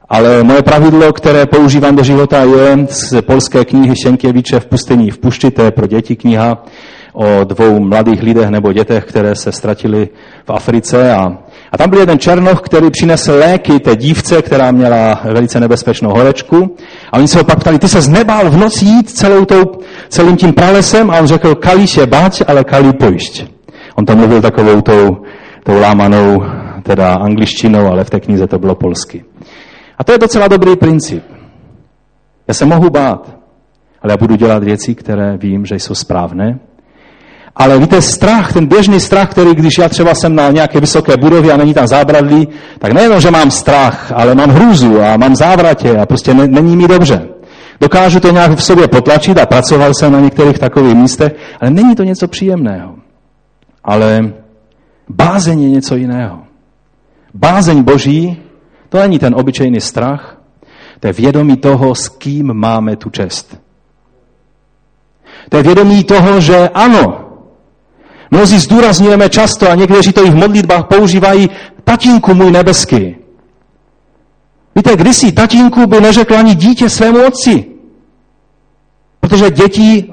Ale moje pravidlo, které používám do života, je z polské knihy Šenkěviče v pustení v pušti, to je pro děti kniha o dvou mladých lidech nebo dětech, které se ztratili v Africe. A, a tam byl jeden černoch, který přinesl léky té dívce, která měla velice nebezpečnou horečku. A oni se ho pak ptali, ty se nebál v noci jít celou tou, celým tím pralesem? A on řekl, kalíš je bať, ale kalí pojišť. On tam mluvil takovou tou, tou lámanou, teda angličtinou, ale v té knize to bylo polsky. A to je docela dobrý princip. Já se mohu bát, ale já budu dělat věci, které vím, že jsou správné. Ale víte, strach, ten běžný strach, který když já třeba jsem na nějaké vysoké budově a není tam zábradlí, tak nejenom, že mám strach, ale mám hrůzu a mám závratě a prostě ne, není mi dobře. Dokážu to nějak v sobě potlačit a pracoval jsem na některých takových místech, ale není to něco příjemného. Ale bázeň je něco jiného. Bázeň Boží to není ten obyčejný strach, to je vědomí toho, s kým máme tu čest. To je vědomí toho, že ano, mnozí zdůrazňujeme často a někteří to i v modlitbách používají, tatínku můj nebeský. Víte, kdysi tatínku by neřekl ani dítě svému otci. Protože děti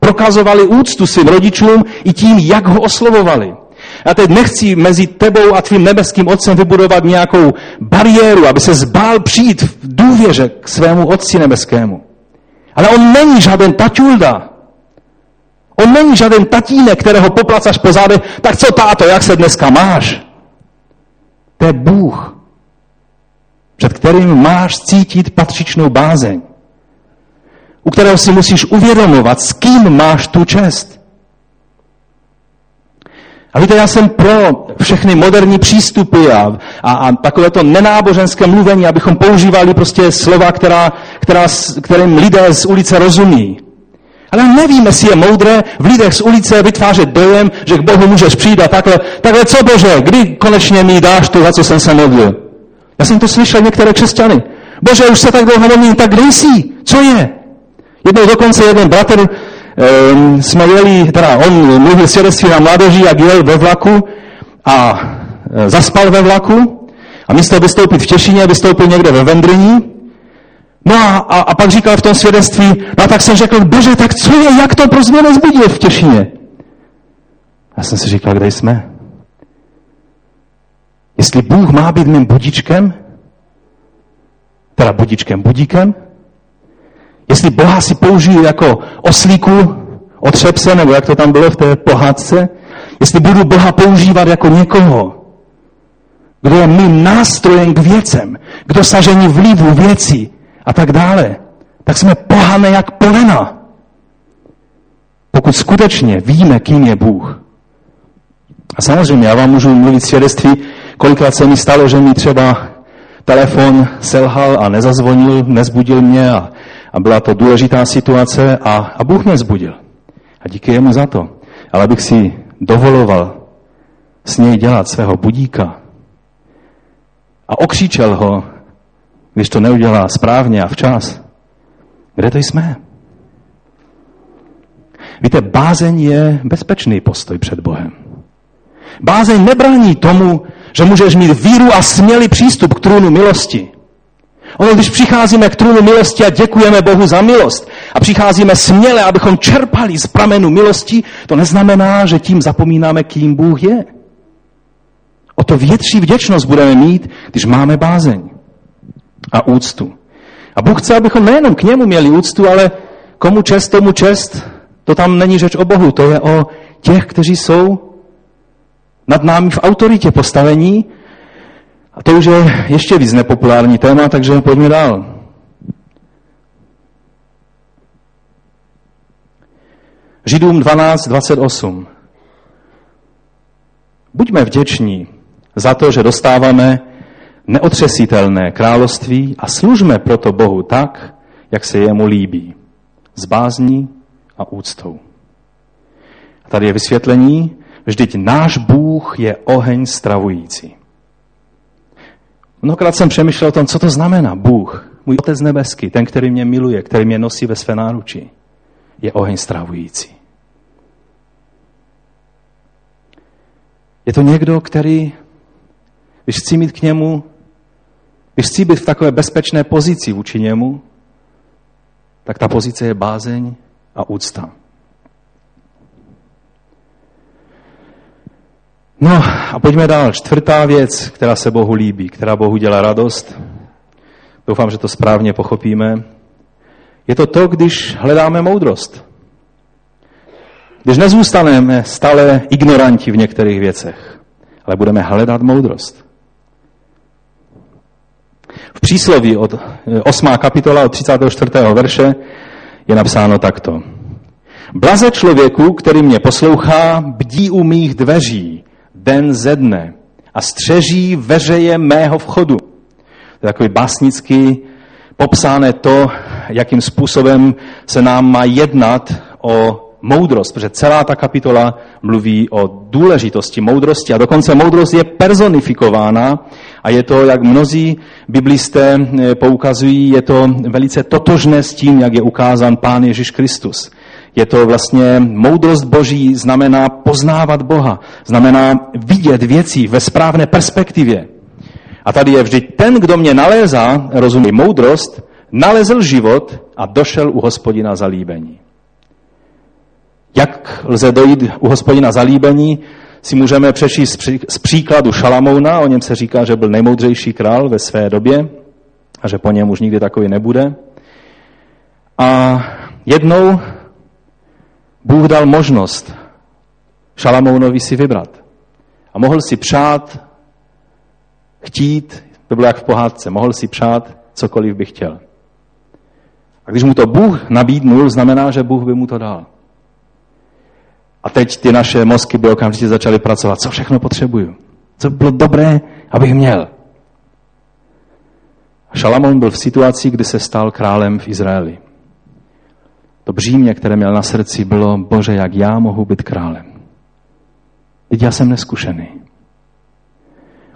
prokazovali úctu svým rodičům i tím, jak ho oslovovali. Já teď nechci mezi tebou a tvým nebeským otcem vybudovat nějakou bariéru, aby se zbál přijít v důvěře k svému otci nebeskému. Ale on není žádný taťulda. On není žádný tatínek, kterého poplacaš po zádech. Tak co táto, jak se dneska máš? To je Bůh, před kterým máš cítit patřičnou bázeň. U kterého si musíš uvědomovat, s kým máš tu čest. A víte, já jsem pro všechny moderní přístupy a, a, a takové to nenáboženské mluvení, abychom používali prostě slova, která, která, kterým lidé z ulice rozumí. Ale nevím, jestli je moudré v lidech z ulice vytvářet dojem, že k Bohu můžeš přijít a takhle, takhle co Bože, kdy konečně mi dáš to, za co jsem se modlil? Já jsem to slyšel některé křesťany. Bože, už se tak dlouho modlím, tak kde jsi? Co je? Jednou dokonce jeden bratr Ehm, jsme jeli, teda on mluvil svědectví na mládeži, jak jel ve vlaku a e, zaspal ve vlaku a místo vystoupit v Těšině, vystoupil někde ve Vendryní No a, a, a pak říkal v tom svědectví, no a tak jsem řekl, bože, tak co je, jak to pro změnu zbudil v Těšině? Já jsem si říkal, kde jsme? Jestli Bůh má být mým budičkem, teda budičkem, budíkem, jestli Boha si použiju jako oslíku, otřepse, nebo jak to tam bylo v té pohádce, jestli budu Boha používat jako někoho, kdo je mým nástrojem k věcem, k dosažení vlivu věcí a tak dále, tak jsme pohané jak polena. Pokud skutečně víme, kým je Bůh. A samozřejmě, já vám můžu mluvit svědectví, kolikrát se mi stalo, že mi třeba telefon selhal a nezazvonil, nezbudil mě a, a byla to důležitá situace a, a Bůh mě zbudil. A díky jemu za to. Ale abych si dovoloval s něj dělat svého budíka a okříčel ho, když to neudělá správně a včas, kde to jsme? Víte, bázeň je bezpečný postoj před Bohem. Bázeň nebrání tomu, že můžeš mít víru a smělý přístup k trůnu milosti. Ono, když přicházíme k trůnu milosti a děkujeme Bohu za milost a přicházíme směle, abychom čerpali z pramenu milosti, to neznamená, že tím zapomínáme, kým Bůh je. O to větší vděčnost budeme mít, když máme bázeň a úctu. A Bůh chce, abychom nejenom k němu měli úctu, ale komu čest, tomu čest, to tam není řeč o Bohu, to je o těch, kteří jsou nad námi v autoritě postavení. A to už je ještě víc nepopulární téma, takže pojďme dál. Židům 12.28. Buďme vděční za to, že dostáváme neotřesitelné království a služme proto Bohu tak, jak se jemu líbí. S bázní a úctou. A tady je vysvětlení, vždyť náš Bůh je oheň stravující. Mnohokrát jsem přemýšlel o tom, co to znamená Bůh, můj Otec nebeský, ten, který mě miluje, který mě nosí ve své náruči, je oheň stravující. Je to někdo, který, když chci mít k němu, když chci být v takové bezpečné pozici vůči němu, tak ta pozice je bázeň a úcta. No a pojďme dál. Čtvrtá věc, která se Bohu líbí, která Bohu dělá radost. Doufám, že to správně pochopíme. Je to to, když hledáme moudrost. Když nezůstaneme stále ignoranti v některých věcech, ale budeme hledat moudrost. Přísloví od 8. kapitola od 34. verše je napsáno takto. Blaze člověku, který mě poslouchá, bdí u mých dveří, den ze dne a střeží veřeje mého vchodu. To je takový básnický popsáno to, jakým způsobem se nám má jednat o moudrost, protože celá ta kapitola mluví o důležitosti moudrosti a dokonce moudrost je personifikována a je to, jak mnozí biblisté eh, poukazují, je to velice totožné s tím, jak je ukázán Pán Ježíš Kristus. Je to vlastně moudrost Boží, znamená poznávat Boha, znamená vidět věci ve správné perspektivě. A tady je vždy ten, kdo mě nalézá, rozumí moudrost, nalezl život a došel u hospodina zalíbení. Jak lze dojít u hospodina zalíbení, si můžeme přečíst z příkladu Šalamouna, o něm se říká, že byl nejmoudřejší král ve své době a že po něm už nikdy takový nebude. A jednou Bůh dal možnost Šalamounovi si vybrat. A mohl si přát, chtít, to bylo jak v pohádce, mohl si přát cokoliv by chtěl. A když mu to Bůh nabídnul, znamená, že Bůh by mu to dal. A teď ty naše mozky by okamžitě začaly pracovat. Co všechno potřebuju? Co by bylo dobré, abych měl? Šalamón byl v situaci, kdy se stal králem v Izraeli. To břímě, které měl na srdci, bylo, bože, jak já mohu být králem. Teď já jsem neskušený.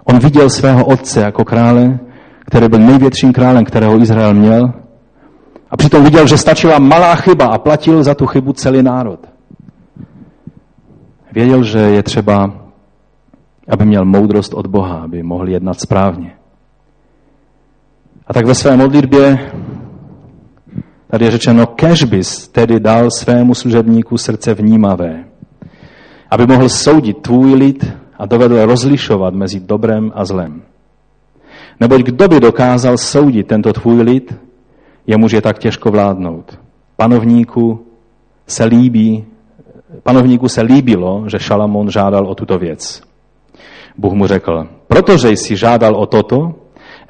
On viděl svého otce jako krále, který byl největším králem, kterého Izrael měl. A přitom viděl, že stačila malá chyba a platil za tu chybu celý národ. Věděl, že je třeba, aby měl moudrost od Boha, aby mohl jednat správně. A tak ve své modlitbě Tady je řečeno, kež bys tedy dal svému služebníku srdce vnímavé, aby mohl soudit tvůj lid a dovedl rozlišovat mezi dobrem a zlem. Neboť kdo by dokázal soudit tento tvůj lid, jemuž je tak těžko vládnout. Panovníku se líbí, panovníku se líbilo, že Šalamón žádal o tuto věc. Bůh mu řekl, protože jsi žádal o toto,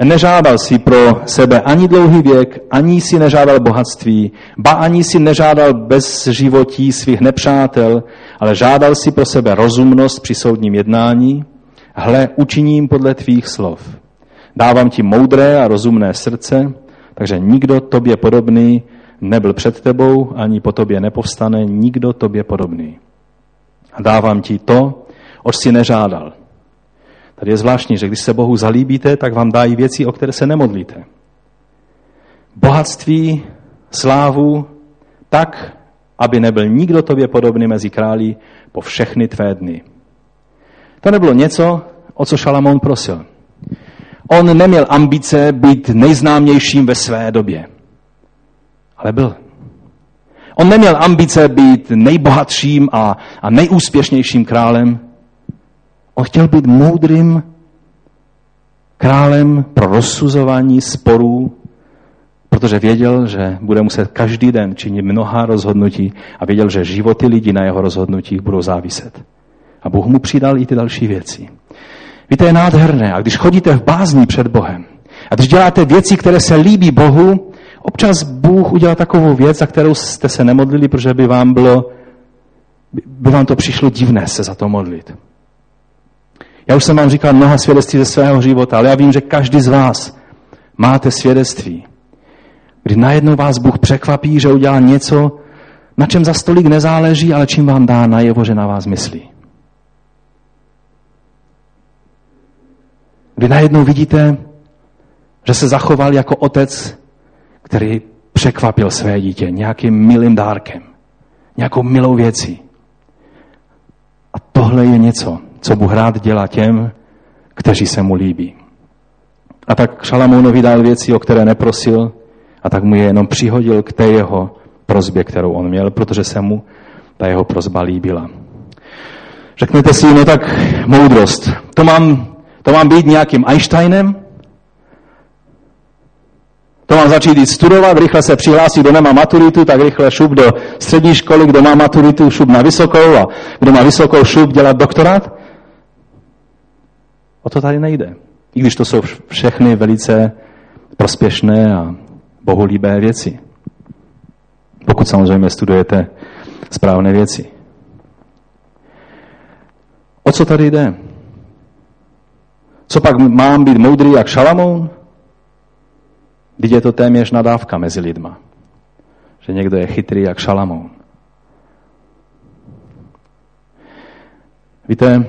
nežádal si pro sebe ani dlouhý věk, ani si nežádal bohatství, ba ani si nežádal bez životí svých nepřátel, ale žádal si pro sebe rozumnost při soudním jednání, hle, učiním podle tvých slov. Dávám ti moudré a rozumné srdce, takže nikdo tobě podobný nebyl před tebou, ani po tobě nepovstane nikdo tobě podobný. A dávám ti to, oč si nežádal. Tady je zvláštní, že když se Bohu zalíbíte, tak vám dají věci, o které se nemodlíte. Bohatství, slávu, tak, aby nebyl nikdo tobě podobný mezi králí po všechny tvé dny. To nebylo něco, o co Šalamón prosil. On neměl ambice být nejznámějším ve své době. Ale byl. On neměl ambice být nejbohatším a, a nejúspěšnějším králem. On chtěl být moudrým králem pro rozsuzování sporů, protože věděl, že bude muset každý den činit mnoha rozhodnutí a věděl, že životy lidí na jeho rozhodnutích budou záviset. A Bůh mu přidal i ty další věci. Víte, je nádherné. A když chodíte v bázní před Bohem, a když děláte věci, které se líbí Bohu, občas Bůh udělá takovou věc, za kterou jste se nemodlili, protože by vám bylo, by vám to přišlo divné se za to modlit. Já už jsem vám říkal mnoha svědectví ze svého života, ale já vím, že každý z vás máte svědectví, kdy najednou vás Bůh překvapí, že udělá něco, na čem za stolik nezáleží, ale čím vám dá najevo, že na vás myslí. Kdy najednou vidíte, že se zachoval jako otec, který překvapil své dítě nějakým milým dárkem, nějakou milou věcí. A tohle je něco, co Bůh rád dělá těm, kteří se mu líbí. A tak Šalamounovi dal věci, o které neprosil, a tak mu je jenom přihodil k té jeho prozbě, kterou on měl, protože se mu ta jeho prozba líbila. Řeknete si, no tak moudrost. To mám to mám být nějakým Einsteinem? To mám začít jít studovat, rychle se přihlásit, kdo nemá maturitu, tak rychle šup do střední školy, kdo má maturitu, šup na vysokou a kdo má vysokou, šup dělat doktorát? O to tady nejde. I když to jsou všechny velice prospěšné a bohulíbé věci. Pokud samozřejmě studujete správné věci. O co tady jde? Co pak mám být moudrý jak Šalamoun? Teď je to téměř nadávka mezi lidma. Že někdo je chytrý jak Šalamoun. Víte,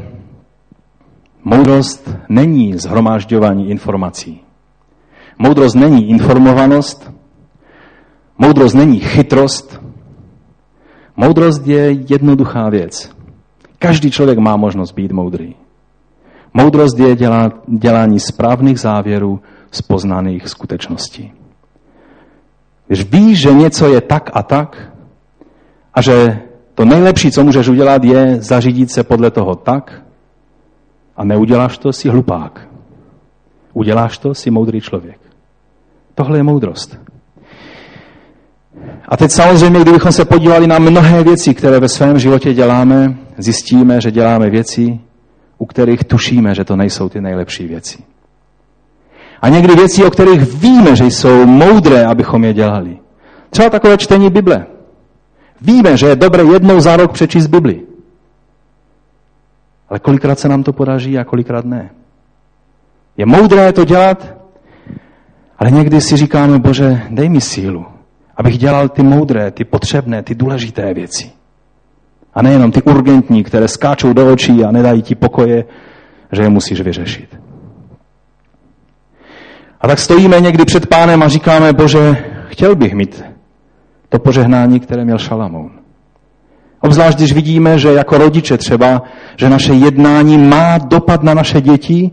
moudrost není zhromážďování informací. Moudrost není informovanost. Moudrost není chytrost. Moudrost je jednoduchá věc. Každý člověk má možnost být moudrý. Moudrost je dělá, dělání správných závěrů z poznaných skutečností. Když víš, že něco je tak a tak a že to nejlepší, co můžeš udělat, je zařídit se podle toho tak a neuděláš to, si hlupák. Uděláš to, si moudrý člověk. Tohle je moudrost. A teď samozřejmě, kdybychom se podívali na mnohé věci, které ve svém životě děláme, zjistíme, že děláme věci, u kterých tušíme, že to nejsou ty nejlepší věci. A někdy věci, o kterých víme, že jsou moudré, abychom je dělali. Třeba takové čtení Bible. Víme, že je dobré jednou za rok přečíst Bibli. Ale kolikrát se nám to podaří a kolikrát ne. Je moudré to dělat, ale někdy si říkáme, bože, dej mi sílu, abych dělal ty moudré, ty potřebné, ty důležité věci. A nejenom ty urgentní, které skáčou do očí a nedají ti pokoje, že je musíš vyřešit. A tak stojíme někdy před pánem a říkáme, bože, chtěl bych mít to požehnání, které měl Šalamoun. Obzvlášť, když vidíme, že jako rodiče třeba, že naše jednání má dopad na naše děti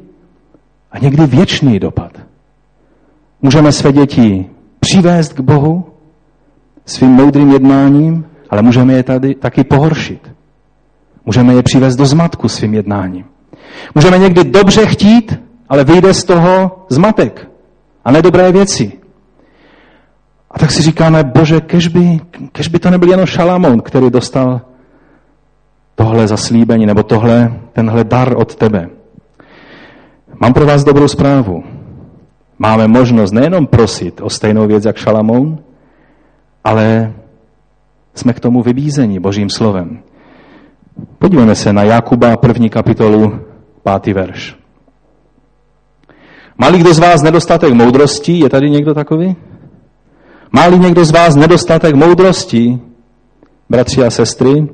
a někdy věčný dopad. Můžeme své děti přivést k Bohu svým moudrým jednáním, ale můžeme je tady taky pohoršit. Můžeme je přivést do zmatku svým jednáním. Můžeme někdy dobře chtít, ale vyjde z toho zmatek a nedobré věci. A tak si říkáme, bože, kež by, kež by to nebyl jenom Šalamón, který dostal tohle zaslíbení, nebo tohle, tenhle dar od tebe. Mám pro vás dobrou zprávu. Máme možnost nejenom prosit o stejnou věc jak Šalamoun, ale jsme k tomu vybízeni Božím slovem. Podívejme se na Jakuba první kapitolu, pátý verš. Má kdo z vás nedostatek moudrosti? Je tady někdo takový? má někdo z vás nedostatek moudrosti, bratři a sestry?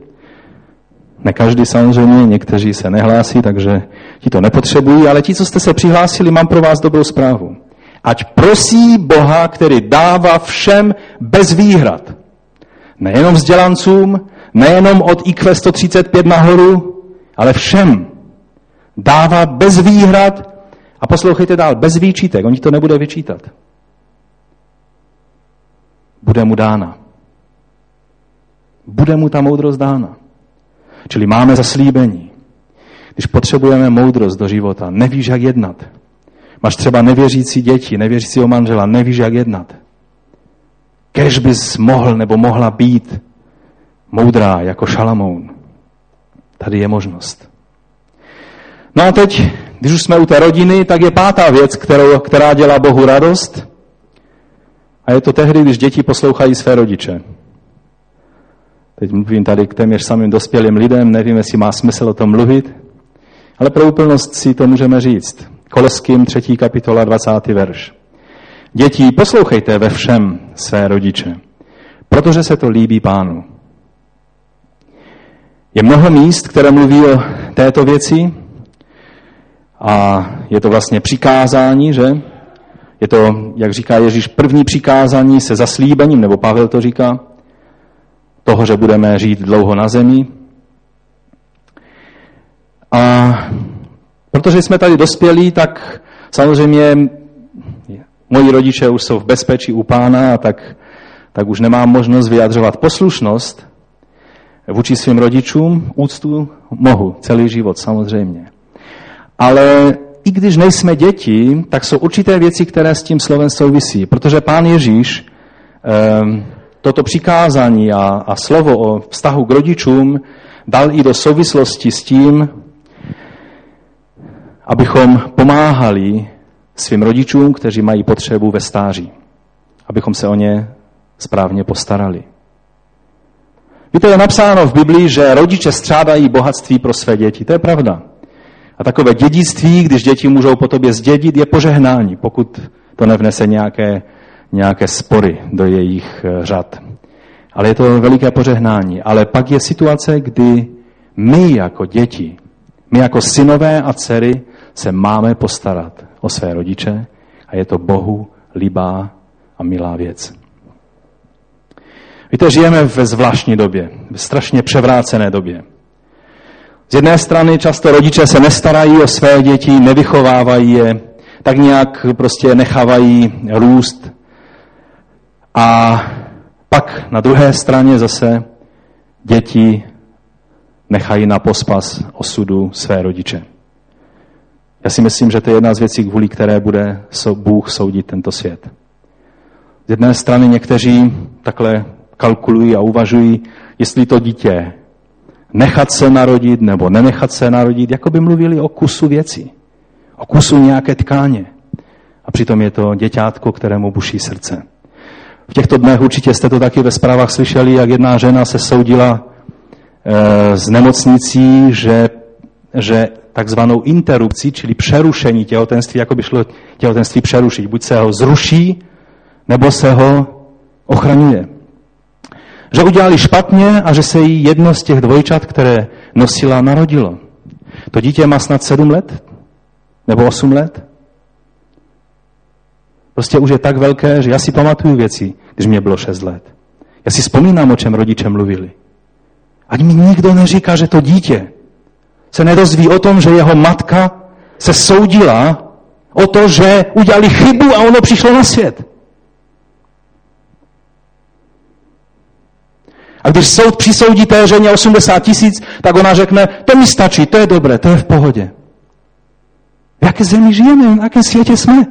Ne každý samozřejmě, někteří se nehlásí, takže ti to nepotřebují, ale ti, co jste se přihlásili, mám pro vás dobrou zprávu. Ať prosí Boha, který dává všem bez výhrad. Nejenom vzdělancům, nejenom od IQ 135 nahoru, ale všem. Dává bez výhrad a poslouchejte dál, bez výčitek, oni to nebude vyčítat. Bude mu dána. Bude mu ta moudrost dána. Čili máme zaslíbení. Když potřebujeme moudrost do života, nevíš, jak jednat. Máš třeba nevěřící děti, nevěřícího manžela, nevíš, jak jednat. Kež bys mohl nebo mohla být moudrá jako Šalamoun. Tady je možnost. No a teď, když už jsme u té rodiny, tak je pátá věc, kterou, která dělá Bohu radost. A je to tehdy, když děti poslouchají své rodiče. Teď mluvím tady k téměř samým dospělým lidem, nevím, jestli má smysl o tom mluvit, ale pro úplnost si to můžeme říct. Koleským 3. kapitola 20. verš. Děti, poslouchejte ve všem své rodiče, protože se to líbí pánu. Je mnoho míst, které mluví o této věci a je to vlastně přikázání, že? Je to, jak říká Ježíš, první přikázání se zaslíbením, nebo Pavel to říká, toho, že budeme žít dlouho na zemi. A protože jsme tady dospělí, tak samozřejmě moji rodiče už jsou v bezpečí u pána, a tak, tak už nemám možnost vyjadřovat poslušnost vůči svým rodičům. Úctu mohu celý život samozřejmě. Ale i když nejsme děti, tak jsou určité věci, které s tím slovem souvisí. Protože pán Ježíš eh, toto přikázání a, a slovo o vztahu k rodičům dal i do souvislosti s tím, abychom pomáhali svým rodičům, kteří mají potřebu ve stáří. Abychom se o ně správně postarali. Víte, je napsáno v Biblii, že rodiče střádají bohatství pro své děti. To je pravda. A takové dědictví, když děti můžou po tobě zdědit, je požehnání, pokud to nevnese nějaké, nějaké spory do jejich eh, řad. Ale je to veliké požehnání. Ale pak je situace, kdy my jako děti, my jako synové a dcery se máme postarat o své rodiče a je to Bohu líbá a milá věc. Víte, žijeme ve zvláštní době, ve strašně převrácené době. Z jedné strany často rodiče se nestarají o své děti, nevychovávají je, tak nějak prostě nechávají růst. A pak na druhé straně zase děti nechají na pospas osudu své rodiče. Já si myslím, že to je jedna z věcí, kvůli které bude Bůh soudit tento svět. Z jedné strany někteří takhle kalkulují a uvažují, jestli to dítě nechat se narodit nebo nenechat se narodit, jako by mluvili o kusu věcí, o kusu nějaké tkáně. A přitom je to děťátko, kterému buší srdce. V těchto dnech určitě jste to taky ve zprávách slyšeli, jak jedna žena se soudila e, z nemocnicí, že, že takzvanou interrupcí, čili přerušení těhotenství, jako by šlo těhotenství přerušit. Buď se ho zruší, nebo se ho ochraňuje že udělali špatně a že se jí jedno z těch dvojčat, které nosila, narodilo. To dítě má snad sedm let? Nebo osm let? Prostě už je tak velké, že já si pamatuju věci, když mě bylo šest let. Já si vzpomínám, o čem rodiče mluvili. Ať mi nikdo neříká, že to dítě se nedozví o tom, že jeho matka se soudila o to, že udělali chybu a ono přišlo na svět. A když soud přisoudí té ženě 80 tisíc, tak ona řekne, to mi stačí, to je dobré, to je v pohodě. V jaké zemi žijeme, v jakém světě jsme?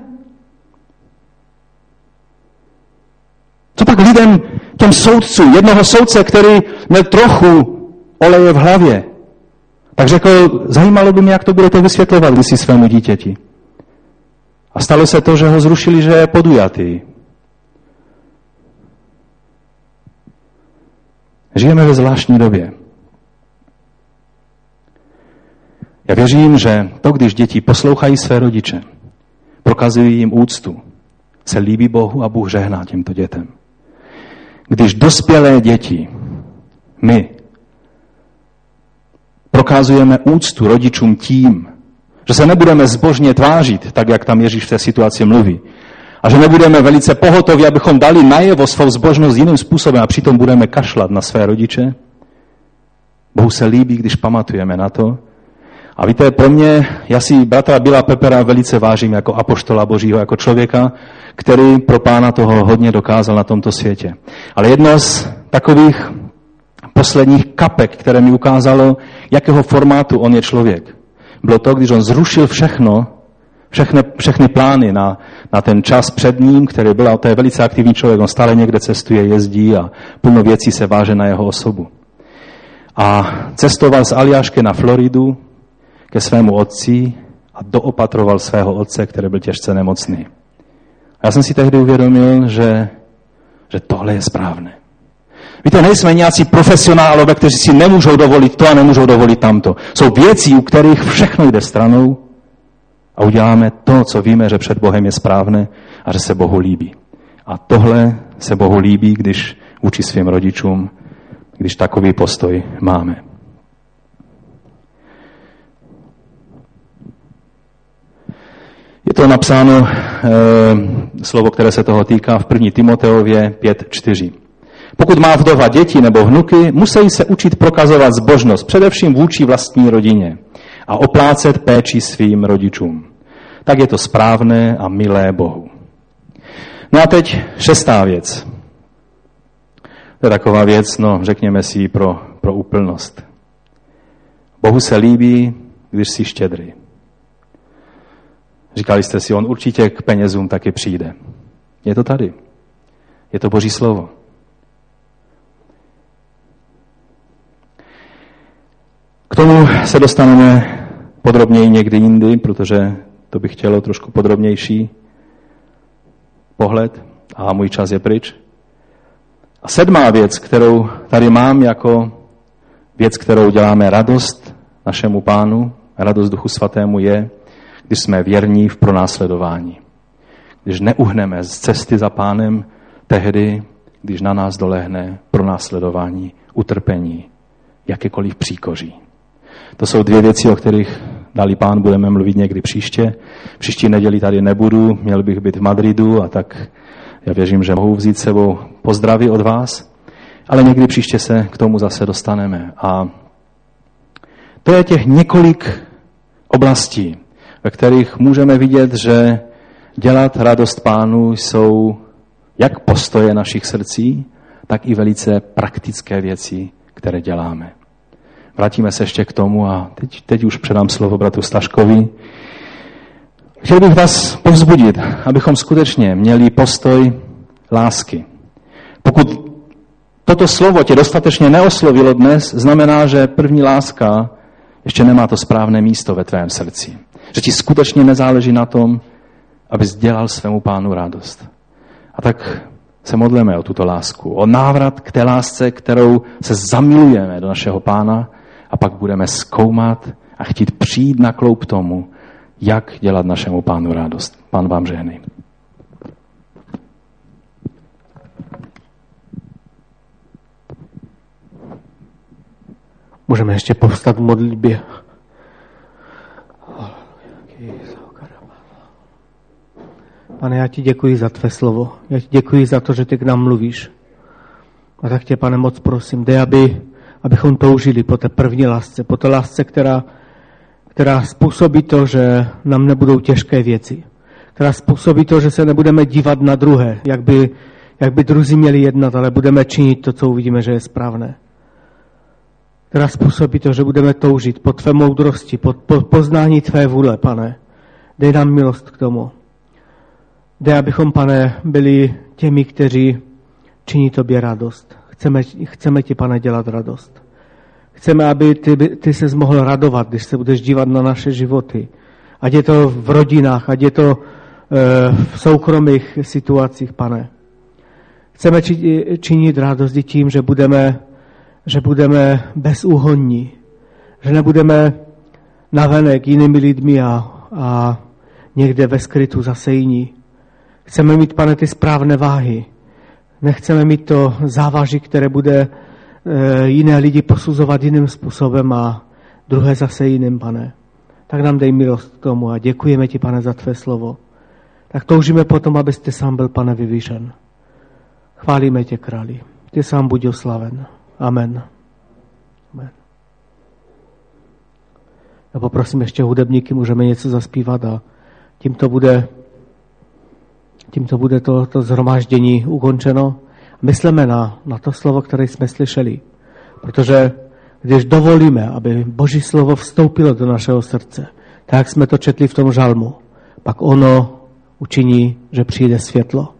Co pak lidem, těm soudcům, jednoho soudce, který měl trochu oleje v hlavě, tak řekl, zajímalo by mě, jak to budete vysvětlovat když si svému dítěti. A stalo se to, že ho zrušili, že je podujatý. Žijeme ve zvláštní době. Já věřím, že to, když děti poslouchají své rodiče, prokazují jim úctu, se líbí Bohu a Bůh žehná těmto dětem. Když dospělé děti, my, prokazujeme úctu rodičům tím, že se nebudeme zbožně tvářit, tak jak tam Ježíš v té situaci mluví, a že nebudeme velice pohotoví, abychom dali najevo svou zbožnost jiným způsobem a přitom budeme kašlat na své rodiče. Bohu se líbí, když pamatujeme na to. A víte, pro mě, já si bratra Bila Pepera velice vážím jako apoštola Božího, jako člověka, který pro pána toho hodně dokázal na tomto světě. Ale jedno z takových posledních kapek, které mi ukázalo, jakého formátu on je člověk, bylo to, když on zrušil všechno, všechny, všechny plány na, na ten čas před ním, který byl, a to je velice aktivní člověk, on stále někde cestuje, jezdí a plno věcí se váže na jeho osobu. A cestoval z Aljašky na Floridu ke svému otci a doopatroval svého otce, který byl těžce nemocný. A já jsem si tehdy uvědomil, že, že tohle je správné. Víte, nejsme nějací profesionálové, kteří si nemůžou dovolit to a nemůžou dovolit tamto. Jsou věci, u kterých všechno jde stranou a uděláme to, co víme, že před Bohem je správné a že se Bohu líbí. A tohle se Bohu líbí, když vůči svým rodičům, když takový postoj máme. Je to napsáno e, slovo, které se toho týká v 1. Timoteově 5.4. Pokud má vdova děti nebo vnuky, musí se učit prokazovat zbožnost, především vůči vlastní rodině a oplácet péči svým rodičům. Tak je to správné a milé Bohu. No a teď šestá věc. To je taková věc, no, řekněme si pro, pro úplnost. Bohu se líbí, když jsi štědrý. Říkali jste si, on určitě k penězům taky přijde. Je to tady. Je to Boží slovo. K tomu se dostaneme podrobněji někdy jindy, protože to bych chtělo trošku podrobnější pohled a můj čas je pryč. A sedmá věc, kterou tady mám jako věc, kterou děláme radost našemu pánu, radost Duchu Svatému je, když jsme věrní v pronásledování. Když neuhneme z cesty za pánem tehdy, když na nás dolehne pronásledování, utrpení, jakékoliv příkoří. To jsou dvě věci, o kterých dali pán, budeme mluvit někdy příště. Příští neděli tady nebudu, měl bych být v Madridu a tak já věřím, že mohu vzít sebou pozdravy od vás, ale někdy příště se k tomu zase dostaneme. A to je těch několik oblastí, ve kterých můžeme vidět, že dělat radost pánu jsou jak postoje našich srdcí, tak i velice praktické věci, které děláme. Vrátíme se ještě k tomu a teď, teď už předám slovo bratu Staškovi. Chtěl bych vás povzbudit, abychom skutečně měli postoj lásky. Pokud toto slovo tě dostatečně neoslovilo dnes, znamená, že první láska ještě nemá to správné místo ve tvém srdci. Že ti skutečně nezáleží na tom, abys dělal svému pánu radost. A tak se modleme o tuto lásku, o návrat k té lásce, kterou se zamilujeme do našeho pána a pak budeme zkoumat a chtít přijít na kloup tomu, jak dělat našemu pánu radost. Pán vám žehnej. Můžeme ještě povstat v modlitbě. Pane, já ti děkuji za tvé slovo. Já ti děkuji za to, že ty k nám mluvíš. A tak tě, pane, moc prosím, dej, aby abychom toužili po té první lásce, po té lásce, která, která způsobí to, že nám nebudou těžké věci, která způsobí to, že se nebudeme dívat na druhé, jak by, jak by druzí měli jednat, ale budeme činit to, co uvidíme, že je správné. Která způsobí to, že budeme toužit po tvé moudrosti, po, po poznání tvé vůle, pane. Dej nám milost k tomu. Dej, abychom, pane, byli těmi, kteří činí tobě radost. Chceme, chceme ti, pane, dělat radost. Chceme, aby ty, ty se mohl radovat, když se budeš dívat na naše životy. Ať je to v rodinách, ať je to e, v soukromých situacích, pane. Chceme činit radost i tím, že budeme, že budeme bezúhonní, že nebudeme navenek jinými lidmi a, a někde ve skrytu zase jiní. Chceme mít, pane, ty správné váhy. Nechceme mít to závaží, které bude e, jiné lidi posuzovat jiným způsobem a druhé zase jiným, pane. Tak nám dej milost k tomu a děkujeme ti, pane, za tvé slovo. Tak toužíme potom, abyste sám byl, pane, vyvýšen. Chválíme tě, králi. Ty sám buď oslaven. Amen. Amen. Já poprosím ještě hudebníky, můžeme něco zaspívat a tím to bude, tím to, bude to, to zhromáždění ukončeno. Myslíme na, na to slovo, které jsme slyšeli. Protože když dovolíme, aby Boží slovo vstoupilo do našeho srdce, tak jsme to četli v tom žalmu, pak ono učiní, že přijde světlo